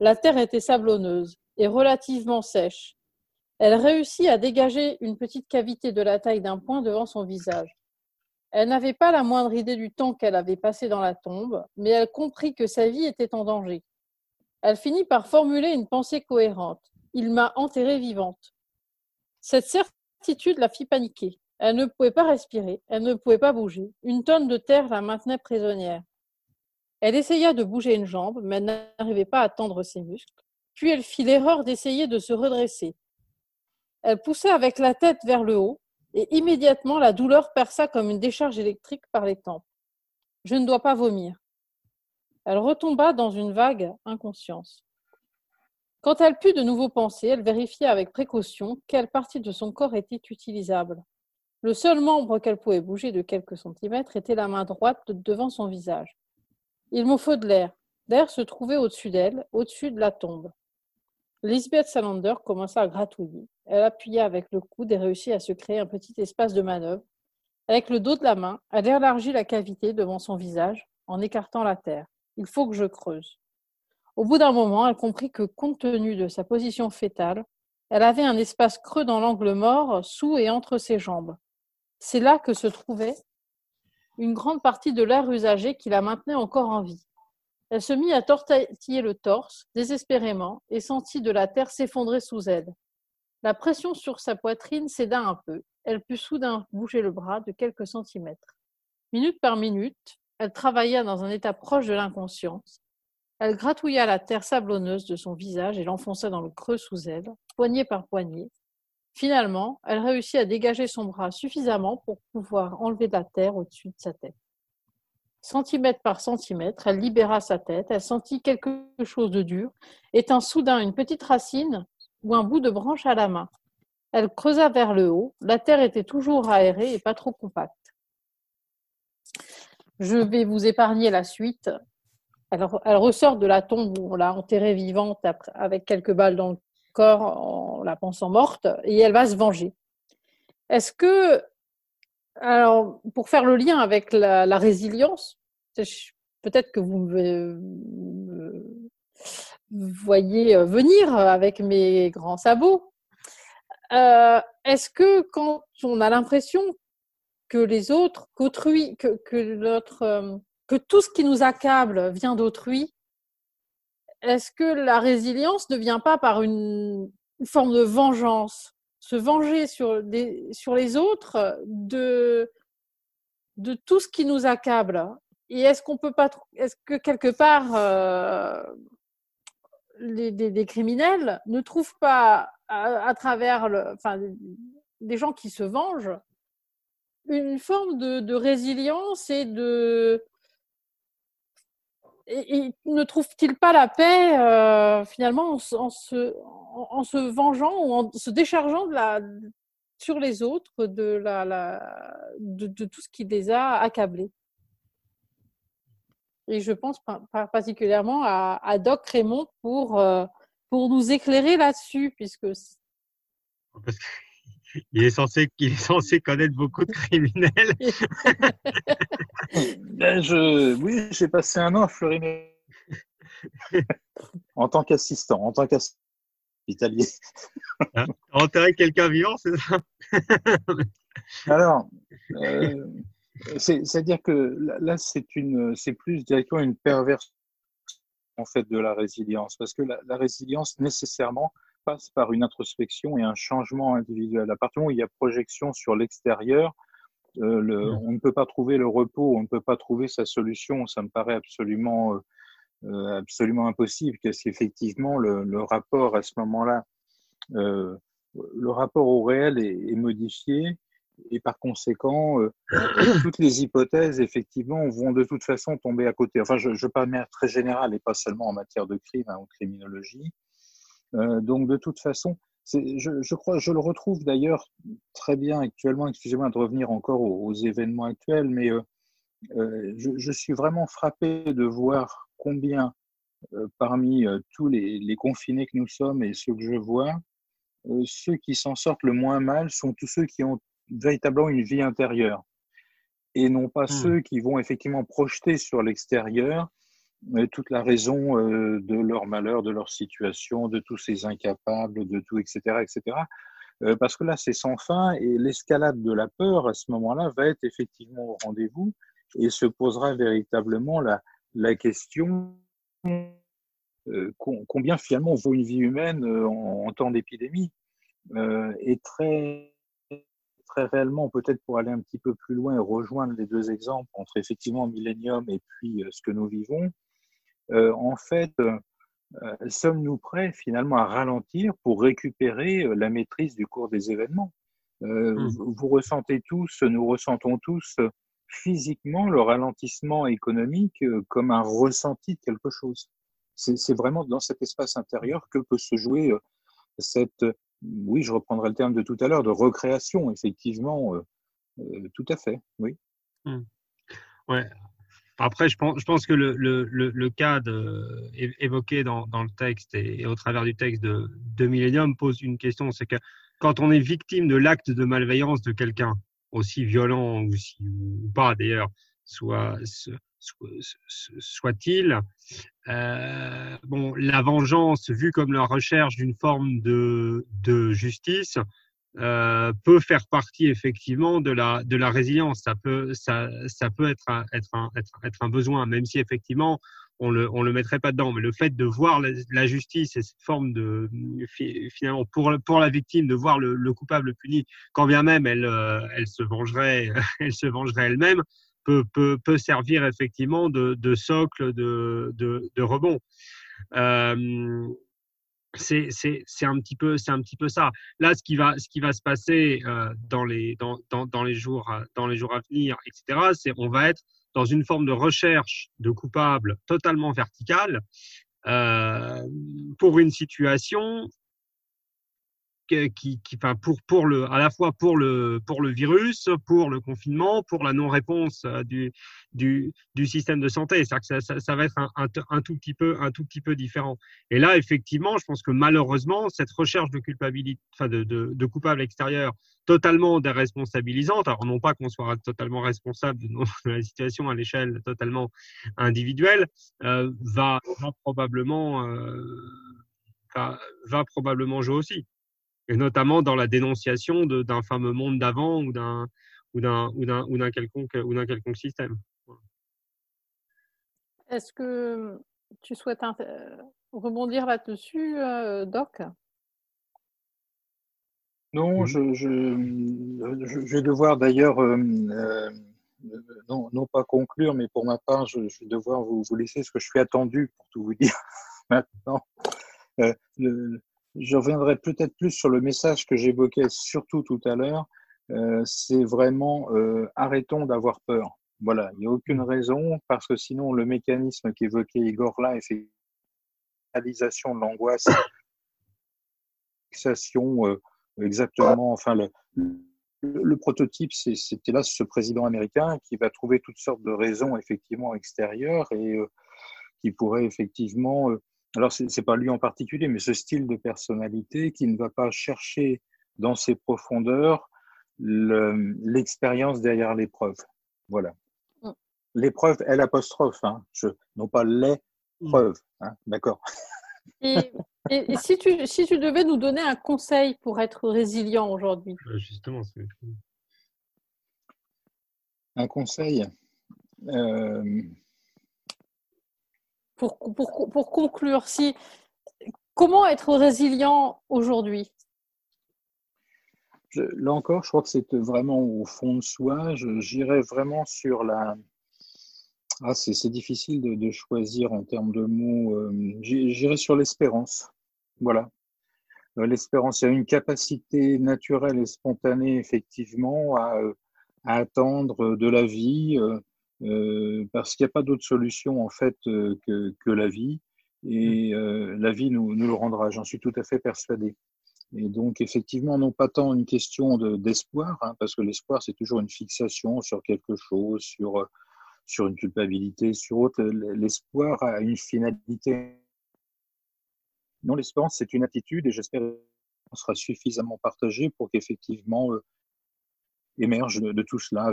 La terre était sablonneuse et relativement sèche. Elle réussit à dégager une petite cavité de la taille d'un poing devant son visage. Elle n'avait pas la moindre idée du temps qu'elle avait passé dans la tombe, mais elle comprit que sa vie était en danger. Elle finit par formuler une pensée cohérente. Il m'a enterrée vivante. Cette certitude la fit paniquer. Elle ne pouvait pas respirer, elle ne pouvait pas bouger. Une tonne de terre la maintenait prisonnière. Elle essaya de bouger une jambe, mais elle n'arrivait pas à tendre ses muscles. Puis elle fit l'erreur d'essayer de se redresser. Elle poussa avec la tête vers le haut, et immédiatement la douleur perça comme une décharge électrique par les tempes. Je ne dois pas vomir. Elle retomba dans une vague inconscience. Quand elle put de nouveau penser, elle vérifia avec précaution quelle partie de son corps était utilisable. Le seul membre qu'elle pouvait bouger de quelques centimètres était la main droite de- devant son visage. Il me faut de l'air. L'air se trouvait au-dessus d'elle, au-dessus de la tombe. Lisbeth Salander commença à gratouiller. Elle appuya avec le coude et réussit à se créer un petit espace de manœuvre. Avec le dos de la main, elle élargit la cavité devant son visage en écartant la terre. Il faut que je creuse. Au bout d'un moment, elle comprit que, compte tenu de sa position fétale, elle avait un espace creux dans l'angle mort, sous et entre ses jambes. C'est là que se trouvait une grande partie de l'air usagé qui la maintenait encore en vie. Elle se mit à tortiller le torse, désespérément, et sentit de la terre s'effondrer sous elle. La pression sur sa poitrine céda un peu. Elle put soudain bouger le bras de quelques centimètres. Minute par minute, elle travailla dans un état proche de l'inconscience. Elle gratouilla la terre sablonneuse de son visage et l'enfonça dans le creux sous elle, poignée par poignée. Finalement, elle réussit à dégager son bras suffisamment pour pouvoir enlever de la terre au-dessus de sa tête. Centimètre par centimètre, elle libéra sa tête, elle sentit quelque chose de dur et tint soudain une petite racine ou un bout de branche à la main. Elle creusa vers le haut, la terre était toujours aérée et pas trop compacte. Je vais vous épargner la suite. Elle, elle ressort de la tombe où on l'a enterrée vivante avec quelques balles dans le corps en la pensant morte et elle va se venger. Est-ce que, alors, pour faire le lien avec la, résilience, peut-être que vous me, voyez venir avec mes grands sabots. Euh, Est-ce que quand on a l'impression que les autres, qu'autrui, euh, que tout ce qui nous accable vient d'autrui, est-ce que la résilience ne vient pas par une forme de vengeance? Se venger sur, les autres de, tout ce qui nous accable. Et est-ce qu'on peut pas, est-ce que quelque part, euh, les, des, criminels ne trouvent pas à, travers le, enfin, des gens qui se vengent une forme de résilience et de et, ne trouve-t-il pas la paix euh, finalement en, en se, en, se vengeant ou en se déchargeant de la, sur les autres de, la, de, tout ce qui les a accablés? Et je pense par- par- particulièrement à, à Doc Raymond pour, euh, pour nous éclairer là-dessus, puisque qu'il est censé, il est censé connaître beaucoup de criminels. Ben, je, oui, j'ai passé un an à Fleury en tant qu'assistant, en tant qu'assistant hospitalier. T'as enterré quelqu'un vivant, c'est ça? Alors, euh, c'est- c'est-à-dire que là, là, c'est une, c'est plus directement une perversion en fait de la résilience, parce que la, la résilience nécessairement passe par une introspection et un changement individuel. À partir du moment où il y a projection sur l'extérieur, euh, le, Mm. on ne peut pas trouver le repos, on ne peut pas trouver sa solution. Ça me paraît absolument, euh, euh, absolument impossible, parce qu'effectivement, le, le rapport à ce moment-là, euh, le rapport au réel est, est modifié, et par conséquent, toutes les hypothèses, effectivement, vont de toute façon tomber à côté. Enfin, je, je parle de manière très générale et pas seulement en matière de crime hein, ou de criminologie. Euh, donc, de toute façon, je, je crois, je le retrouve d'ailleurs très bien actuellement. Excusez-moi de revenir encore aux, aux événements actuels, mais euh, euh, je, je suis vraiment frappé de voir combien, parmi tous les, les confinés que nous sommes et ceux que je vois, ceux qui s'en sortent le moins mal sont tous ceux qui ont véritablement une vie intérieure et non pas ceux qui vont effectivement projeter sur l'extérieur toute la raison euh, de leur malheur, de leur situation, de tous ces incapables, de tout, etc., etc. Euh, parce que là, c'est sans fin et l'escalade de la peur à ce moment-là va être effectivement au rendez-vous et se posera véritablement la, question euh, com- combien finalement vaut une vie humaine en, temps d'épidémie et très très réellement, peut-être pour aller un petit peu plus loin et rejoindre les deux exemples entre effectivement Millennium et puis ce que nous vivons, en fait, euh, sommes-nous prêts finalement à ralentir pour récupérer euh, la maîtrise du cours des événements? Euh, Mm. vous, ressentez tous, nous ressentons tous euh, physiquement le ralentissement économique euh, comme un ressenti de quelque chose. C'est vraiment dans cet espace intérieur que peut se jouer euh, cette, oui, je reprendrai le terme de tout à l'heure, de recréation, effectivement, euh, euh, tout à fait, oui. Ouais. Après, je pense, que le, le, le, le cas évoqué dans, dans le texte et, au travers du texte de, de Millennium pose une question, c'est que quand on est victime de l'acte de malveillance de quelqu'un, aussi violent ou, si, ou pas d'ailleurs, soit- soit-il, euh, bon, la vengeance vue comme la recherche d'une forme de, de justice euh, peut faire partie effectivement de la de la résilience. Ça peut ça ça peut être un, être un être, un besoin, même si effectivement on le on le mettrait pas dedans. Mais le fait de voir la, justice et cette forme de fi- finalement pour pour la victime de voir le, le coupable puni, quand bien même elle euh, elle se vengerait elle se vengerait elle-même, peut peut peut servir effectivement de de socle de de, de rebond. Euh, c'est un petit peu c'est un petit peu ça. Là ce qui va ce qui va se passer euh, dans les dans, dans dans les jours à- dans les jours à venir etc c'est on va être dans une forme de recherche de coupables totalement verticale euh, pour une situation qui, pour, à la fois pour le, virus, pour le confinement, pour la non-réponse euh, du, système de santé. C'est-à-dire que ça, ça, ça va être un, tout petit peu, différent. Et là, effectivement, je pense que malheureusement, cette recherche de culpabilité, enfin, de, coupable extérieur, totalement déresponsabilisante, alors non pas qu'on soit totalement responsable de, la situation à l'échelle totalement individuelle, euh, euh, va probablement jouer aussi et notamment dans la dénonciation de- d'un fameux monde d'avant ou d'un ou d'un ou d'un ou d'un quelconque ou d'un quelconque système. Est-ce que tu souhaites euh, rebondir là-dessus, euh, Doc? Non, Mhm. je, je, je, vais devoir d'ailleurs, euh, euh, non, non pas conclure, mais pour ma part, je, je vais devoir vous, vous laisser parce que je suis attendu pour tout vous dire maintenant. Euh, le- je reviendrai peut-être plus sur le message que j'évoquais surtout tout à l'heure. Euh, c'est vraiment euh, arrêtons d'avoir peur. Voilà, il n'y a aucune raison parce que sinon le mécanisme qu'évoquait Igor là, c'est réalisation de l'angoisse, fixation, euh, exactement, enfin le, le, prototype, c'était là ce président américain qui va trouver toutes sortes de raisons effectivement extérieures et euh, qui pourrait effectivement, euh, alors c'est c'est pas lui en particulier, mais ce style de personnalité qui ne va pas chercher dans ses profondeurs le- l'expérience derrière l'épreuve. Voilà. Mm. L'épreuve, L apostrophe, hein, je, non pas les preuves, hein, d'accord. Et, et- et si, tu, si tu devais nous donner un conseil pour être résilient aujourd'hui? Euh, Justement, c'est Un conseil. Euh, pour, conclure, si, comment être résilient aujourd'hui? Là encore, je crois que c'est vraiment au fond de soi. J'irais vraiment sur la. Ah, c'est difficile de, choisir en termes de mots. euh, j'i- J'irais sur l'espérance. Voilà. Euh, L'espérance, il y a une capacité naturelle et spontanée, effectivement, à, à attendre de la vie, euh, euh, parce qu'il n'y a pas d'autre solution, en fait, euh, que, que la vie. Et euh, la vie nous, nous le rendra, j'en suis tout à fait persuadé. Et donc, effectivement, non pas tant une question de- d'espoir, hein, parce que l'espoir, c'est toujours une fixation sur quelque chose, sur, sur une culpabilité, sur autre. L'espoir a une finalité. Non, l'espérance, c'est une attitude, et j'espère qu'elle sera suffisamment partagée pour qu'effectivement émerge de, de tout cela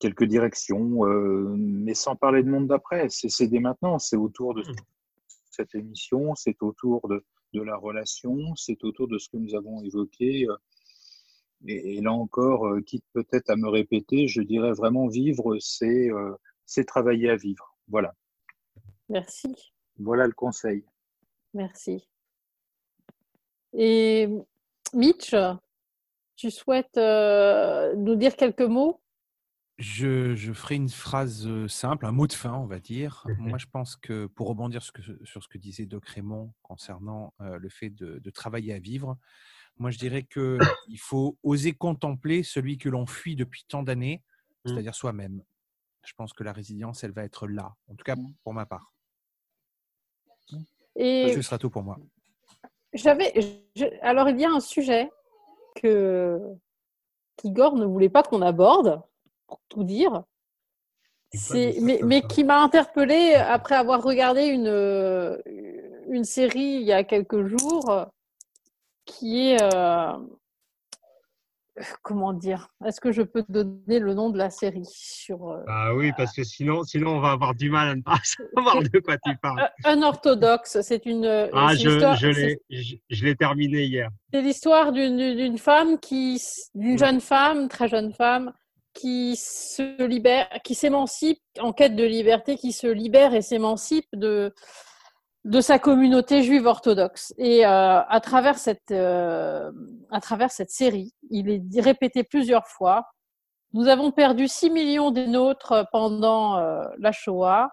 quelques directions, euh, mais sans parler de monde d'après. C'est dès maintenant, c'est autour de cette émission, c'est autour de, de la relation, c'est autour de ce que nous avons évoqué. euh, Et, et là encore, euh, quitte peut-être à me répéter, je dirais vraiment vivre, c'est euh, c'est travailler à vivre. Voilà, Merci, voilà le conseil. merci. Et Mitch, tu souhaites euh, nous dire quelques mots? Je, je ferai une phrase simple, un mot de fin, on va dire. Moi, je pense que pour rebondir sur ce que, sur ce que disait Doc Raymond concernant euh, le fait de, de travailler à vivre, moi, je dirais qu'il faut oser contempler celui que l'on fuit depuis tant d'années, Mm. c'est-à-dire soi-même. Je pense que la résilience, elle va être là, en tout cas Mm. pour ma part. Et Ce sera tout pour moi. j'avais, alors il y a un sujet que qu'Igor ne voulait pas qu'on aborde, pour tout dire. C'est, mais, mais qui m'a interpellée après avoir regardé une, euh, une série il y a quelques jours qui est. euh, comment dire Est-ce que je peux te donner le nom de la série sur euh, Ah oui, parce que sinon, sinon on va avoir du mal à ne pas savoir de quoi tu parles. Unorthodoxe C'est une. Ah, c'est je, je l'ai, je, je l'ai terminé hier. C'est l'histoire d'une d'une femme qui, d'une jeune femme, très jeune femme, qui se libère, qui s'émancipe en quête de liberté, qui se libère et s'émancipe de de sa communauté juive orthodoxe. Et euh, à travers cette euh, à travers cette série, il est répété plusieurs fois. Nous avons perdu 6 millions des nôtres pendant euh, la Shoah.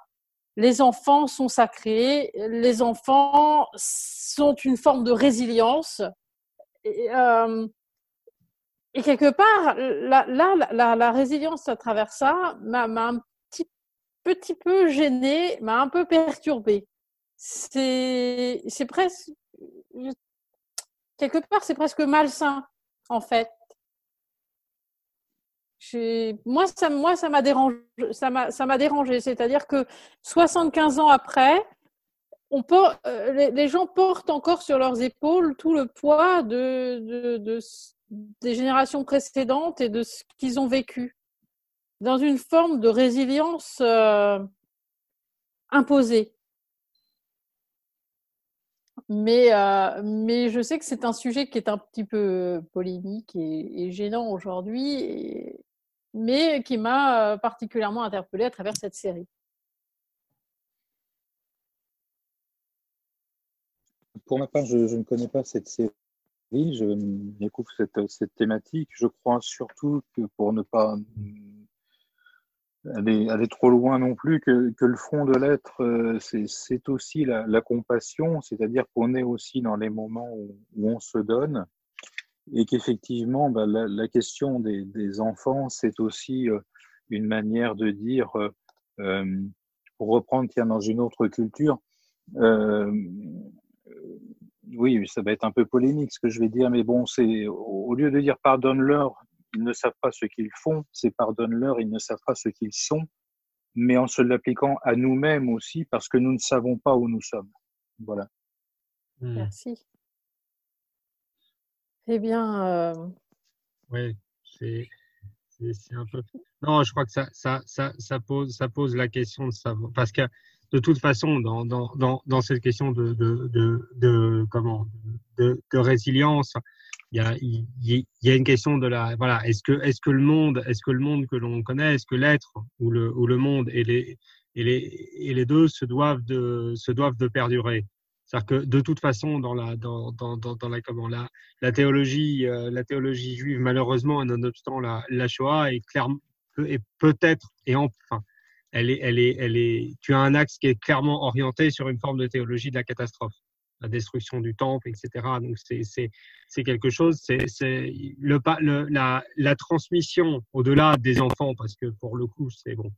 Les enfants sont sacrés. Les enfants sont une forme de résilience. Et, euh, et quelque part, là, la, résilience à travers ça m'a un petit, peu gênée, m'a un peu perturbée. C'est presque. Quelque part, c'est presque malsain, en fait. Moi, ça, moi, m'a m'a dérangé. C'est-à-dire que 75 ans après, on euh, les, gens portent encore sur leurs épaules tout le poids de, des générations précédentes et de ce qu'ils ont vécu, dans une forme de résilience euh, imposée. Mais, euh, mais je sais que c'est un sujet qui est un petit peu polémique et, gênant aujourd'hui, mais qui m'a euh, particulièrement interpellée à travers cette série. Pour ma part, je ne connais pas cette série, je découvre cette, thématique. Je crois surtout que pour ne pas aller, aller trop loin non plus, que, le fond de l'être, euh, c'est aussi la, compassion, c'est-à-dire qu'on est aussi dans les moments où, on se donne et qu'effectivement, bah, la, question des, enfants, c'est aussi euh, une manière de dire, euh, euh, pour reprendre tiens, dans une autre culture, euh, euh, oui, ça va être un peu polémique ce que je vais dire, mais bon, c'est au lieu de dire pardonne-leur, ils ne savent pas ce qu'ils font, c'est pardonne-leur, ils ne savent pas ce qu'ils sont, mais en se l'appliquant à nous-mêmes aussi, parce que nous ne savons pas où nous sommes. Voilà. Hmm. Merci. Eh bien, euh, Oui, c'est c'est- c'est un peu. Non, je crois que ça, ça, ça, ça, pose, ça pose la question de savoir. Parce que de toute façon, dans, dans, dans, cette question de, de, de, comment, de, résilience, il y a, il y, a une question de la voilà est-ce que est-ce que le monde est-ce que le monde que l'on connaît est-ce que l'être ou le ou le monde et les et les et les deux se doivent de se doivent de perdurer? C'est-à-dire que de toute façon dans la dans dans dans, la comment la théologie euh, la théologie juive malheureusement et nonobstant la la Shoah est clairement et peut-être et enfin elle est elle est elle est tu as un axe qui est clairement orienté sur une forme de théologie de la catastrophe la destruction du temple, etc. Donc c'est quelque chose. C'est le le la la transmission au-delà des enfants parce que pour le coup c'est bon.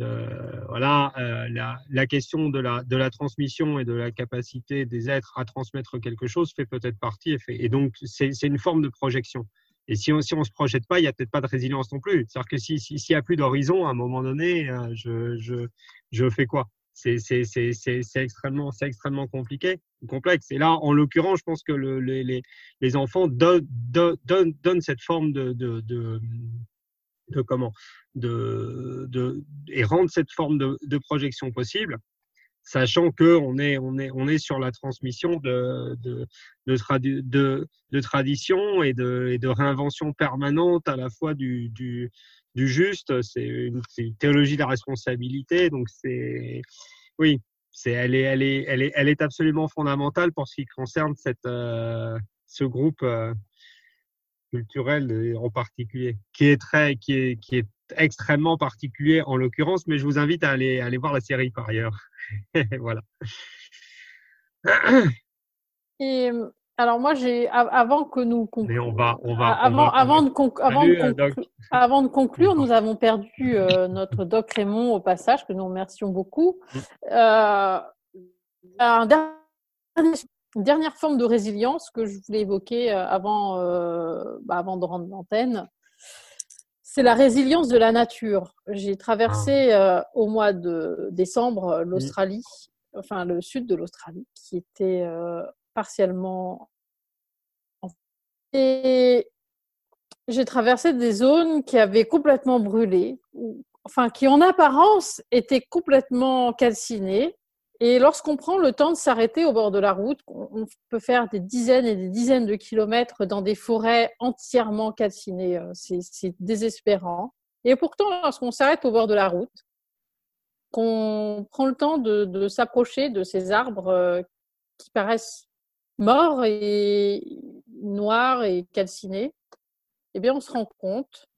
Euh, voilà euh, la la question de la de la transmission et de la capacité des êtres à transmettre quelque chose fait peut-être partie et et donc c'est une forme de projection. Et si on si on se projette pas, il y a peut-être pas de résilience non plus. C'est-à-dire que si si s'il y a plus d'horizon à un moment donné, euh, je je je fais quoi? C'est extrêmement c'est extrêmement compliqué complexe. Et là en l'occurrence je pense que le, les les enfants donnent donnent donnent cette forme de de de, de comment? De de et rendent cette forme de de projection possible sachant que on est on est on est sur la transmission de de de, tradition et de et de réinvention permanente à la fois du du juste, c'est une, une, théologie de la responsabilité. Donc c'est, oui, c'est, elle est, elle est, elle est, elle est absolument fondamentale pour ce qui concerne cette, euh, ce groupe euh, culturel en particulier, qui est très, qui est, qui est extrêmement particulier en l'occurrence. Mais je vous invite à aller, à aller voir la série par ailleurs. voilà. Et alors moi, j'ai avant que nous concluons, on va, on va, avant, on va, avant, de, avant, de euh, conclu avant de conclure, nous avons perdu euh, notre doc Raymond au passage, que nous remercions beaucoup. Euh, un dernier, une dernière forme de résilience que je voulais évoquer avant, bah, avant de rendre l'antenne, c'est la résilience de la nature. J'ai traversé au mois de décembre l'Australie, enfin le sud de l'Australie, qui était partiellement. Et j'ai traversé des zones qui avaient complètement brûlé, enfin qui en apparence étaient complètement calcinées. Et lorsqu'on prend le temps de s'arrêter au bord de la route, on peut faire des dizaines et des dizaines de kilomètres dans des forêts entièrement calcinées. C'est désespérant. Et pourtant, lorsqu'on s'arrête au bord de la route, qu'on prend le temps de, s'approcher de ces arbres qui paraissent mort et noir et calciné, eh bien, on se rend compte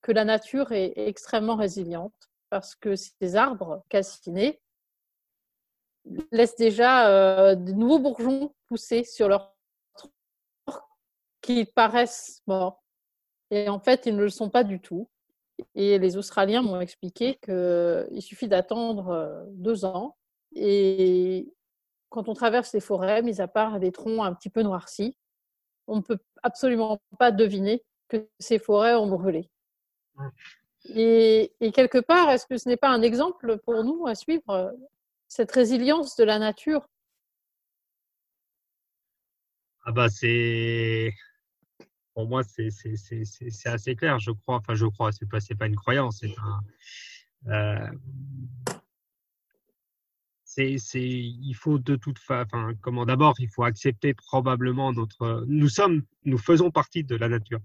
que la nature est extrêmement résiliente parce que ces arbres calcinés laissent déjà euh, de nouveaux bourgeons pousser sur leur tronc qui paraissent morts. Et en fait, ils ne le sont pas du tout. Et les Australiens m'ont expliqué qu'il suffit d'attendre euh, deux ans et quand on traverse les forêts, mis à part des troncs un petit peu noircis, on ne peut absolument pas deviner que ces forêts ont brûlé. Et, et quelque part, est-ce que ce n'est pas un exemple pour nous à suivre, cette résilience de la nature Ah bah c'est pour moi c'est c'est assez clair je crois enfin je crois c'est pas c'est pas une croyance c'est un euh, c'est, il faut de toute façon, comment d'abord, il faut accepter probablement notre. Nous sommes, nous faisons partie de la nature.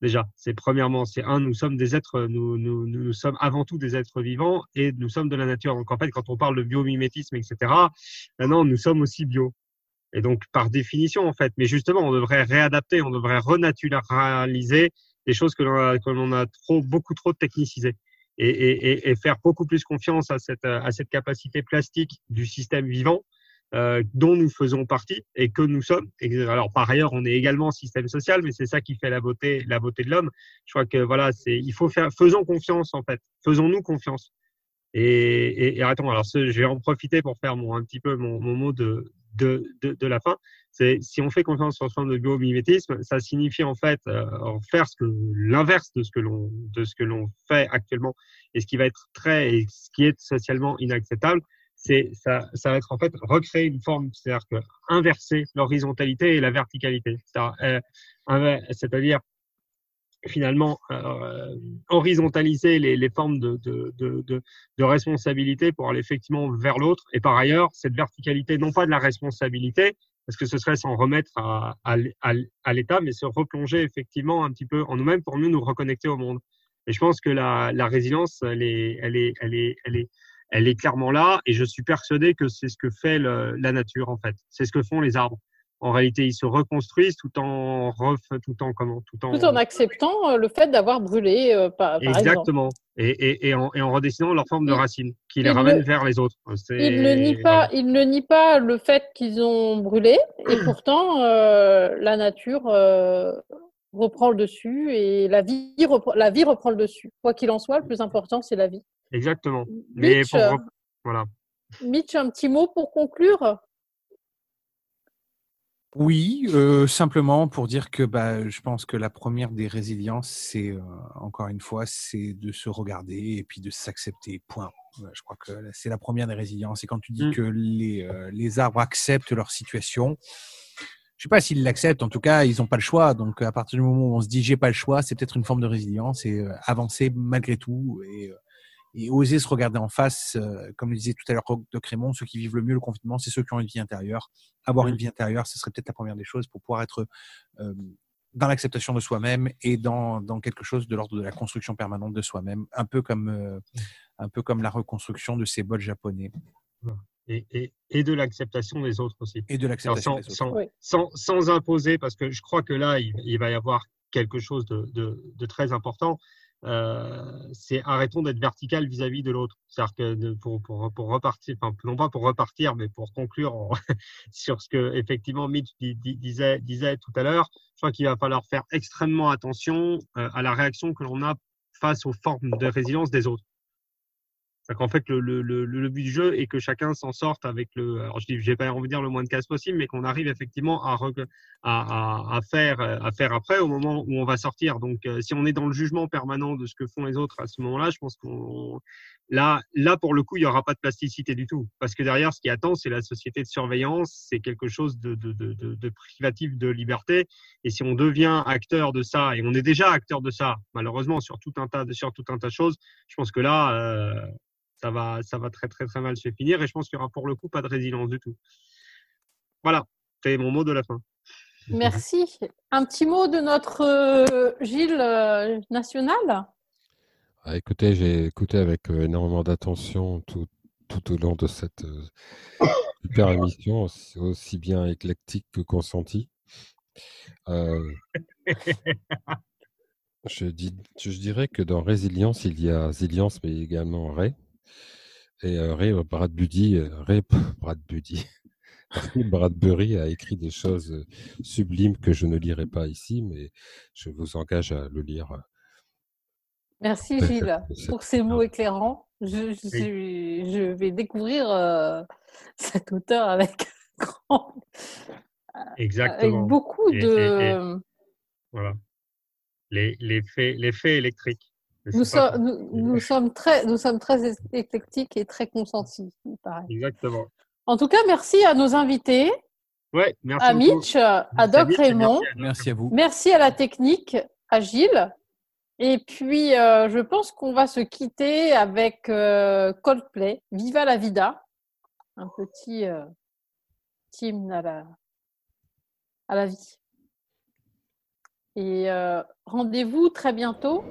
Déjà, c'est premièrement, c'est un, nous sommes des êtres, nous, nous, nous sommes avant tout des êtres vivants et nous sommes de la nature. Donc en fait, quand on parle de biomimétisme, etc., maintenant nous sommes aussi bio. Et donc par définition, en fait, mais justement, on devrait réadapter, on devrait renaturaliser des choses que l'on a, a trop, beaucoup trop technicisées et, et, et, faire beaucoup plus confiance à cette, à cette capacité plastique du système vivant euh, dont nous faisons partie et que nous sommes. Alors par ailleurs, on est également système social, mais c'est ça qui fait la beauté, la beauté de l'homme. Je crois que voilà, c'est il faut faire, faisons confiance en fait, faisons-nous confiance. Et, et, et attends, alors ce, je vais en profiter pour faire mon un petit peu mon, mon mot de, de, de, la fin. C'est si on fait confiance sur forme de biomimétisme, ça signifie en fait euh, faire ce que l'inverse de ce que l'on de ce que l'on fait actuellement et ce qui va être très et ce qui est socialement inacceptable, c'est ça, va être en fait recréer une forme, c'est-à-dire inverser l'horizontalité et la verticalité, c'est-à-dire, euh, finalement euh, horizontaliser les, formes de, responsabilité pour aller effectivement vers l'autre et par ailleurs cette verticalité non pas de la responsabilité parce que ce serait s'en remettre à, l'État, mais se replonger effectivement un petit peu en nous-mêmes pour mieux nous reconnecter au monde. Et je pense que la, la résilience, elle est, elle est, elle est, elle est, elle est clairement là. Et je suis persuadé que c'est ce que fait le, la nature en fait. C'est ce que font les arbres. En réalité, ils se reconstruisent tout en ref, tout en comment, tout en Tout en acceptant euh, le fait d'avoir brûlé, euh, par, par exemple. exactement. Et, et, et, en, et en redessinant leur forme de Il- racine, qui les ramène le- vers les autres. C'est- Ils ne nient pas, voilà. ils ne nient pas le fait qu'ils ont brûlé, et pourtant euh, la nature euh, reprend le dessus et la vie, reprend, la vie reprend le dessus. Quoi qu'il en soit, le plus important c'est la vie. Exactement. Mais Mitch, pour euh, voilà. Mitch, un petit mot pour conclure? Oui, euh, simplement pour dire que bah, je pense que la première des résiliences, c'est euh, encore une fois, c'est de se regarder et puis de s'accepter. Point. Je crois que c'est la première des résiliences. Et quand tu dis Mm. que les, euh, les arbres acceptent leur situation, je sais pas s'ils l'acceptent. En tout cas, ils n'ont pas le choix. Donc, à partir du moment où on se dit j'ai pas le choix, c'est peut-être une forme de résilience et euh, avancer malgré tout et, euh, et oser se regarder en face. euh, comme le disait tout à l'heure de Crémont, ceux qui vivent le mieux le confinement, c'est ceux qui ont une vie intérieure. Avoir Mm. une vie intérieure, ce serait peut-être la première des choses pour pouvoir être euh, dans l'acceptation de soi-même et dans, dans quelque chose de l'ordre de la construction permanente de soi-même, un peu comme euh, un peu comme la reconstruction de ces bols japonais Et, et, et de l'acceptation des autres aussi. et de l'acceptation sans, des autres. sans, Oui. sans, sans imposer, parce que je crois que là, il, il va y avoir quelque chose de, de, de très important. Euh, c'est arrêtons d'être vertical vis-à-vis de l'autre. C'est-à-dire que pour, pour, pour repartir, enfin, non pas pour repartir, mais pour conclure sur ce que effectivement Mitch di- di- disait, disait tout à l'heure, je crois qu'il va falloir faire extrêmement attention euh, à la réaction que l'on a face aux formes de résilience des autres. Qu'en fait, le, but du jeu est que chacun s'en sorte avec le, alors je dis, j'ai pas envie de dire le moins de casse possible, mais qu'on arrive effectivement à, faire, après au moment où on va sortir. Donc, euh, si on est dans le jugement permanent de ce que font les autres à ce moment-là, je pense qu'on, là, là, pour le coup, il y aura pas de plasticité du tout. Parce que derrière, ce qui attend, c'est la société de surveillance, c'est quelque chose de, de, de privatif de liberté. Et si on devient acteur de ça, et on est déjà acteur de ça, malheureusement, sur tout un tas de, sur tout un tas de choses, je pense que là, euh, ça va, ça va très, très, très mal se finir. Et je pense qu'il y aura pour le coup pas de résilience du tout. Voilà. C'est mon mot de la fin. Merci. Un petit mot de notre euh, Gilles euh, national? Ah, écoutez, j'ai écouté avec euh, énormément d'attention tout, tout au long de cette euh, super émission, aussi, aussi bien éclectique que consentie. Euh, je, dis, je dirais que dans résilience, il y a résilience, mais également Ray. Et euh, Ray Bradbury, euh, Ray Bradbury, Ray Bradbury a écrit des choses euh, sublimes que je ne lirai pas ici, mais je vous engage à le lire. Merci Gilles pour ces mots éclairants. Je, je, suis- je vais découvrir euh, cet auteur avec, grand- avec beaucoup Et- de. Voilà. Les, les, faits, les faits électriques. Nous, sommes, nous, nous sommes très, nous sommes très éclectiques et très consentis, il paraît. Exactement. En tout cas, merci à nos invités, Ouais, merci à beaucoup. Mitch, à Merci Doc Mitch Raymond. merci à- Merci à vous. Merci à la technique, à Gilles. Et puis, euh, je pense qu'on va se quitter avec euh, Coldplay, Viva la Vida, un petit euh, hymne à la, à la vie. Et euh, rendez-vous très bientôt.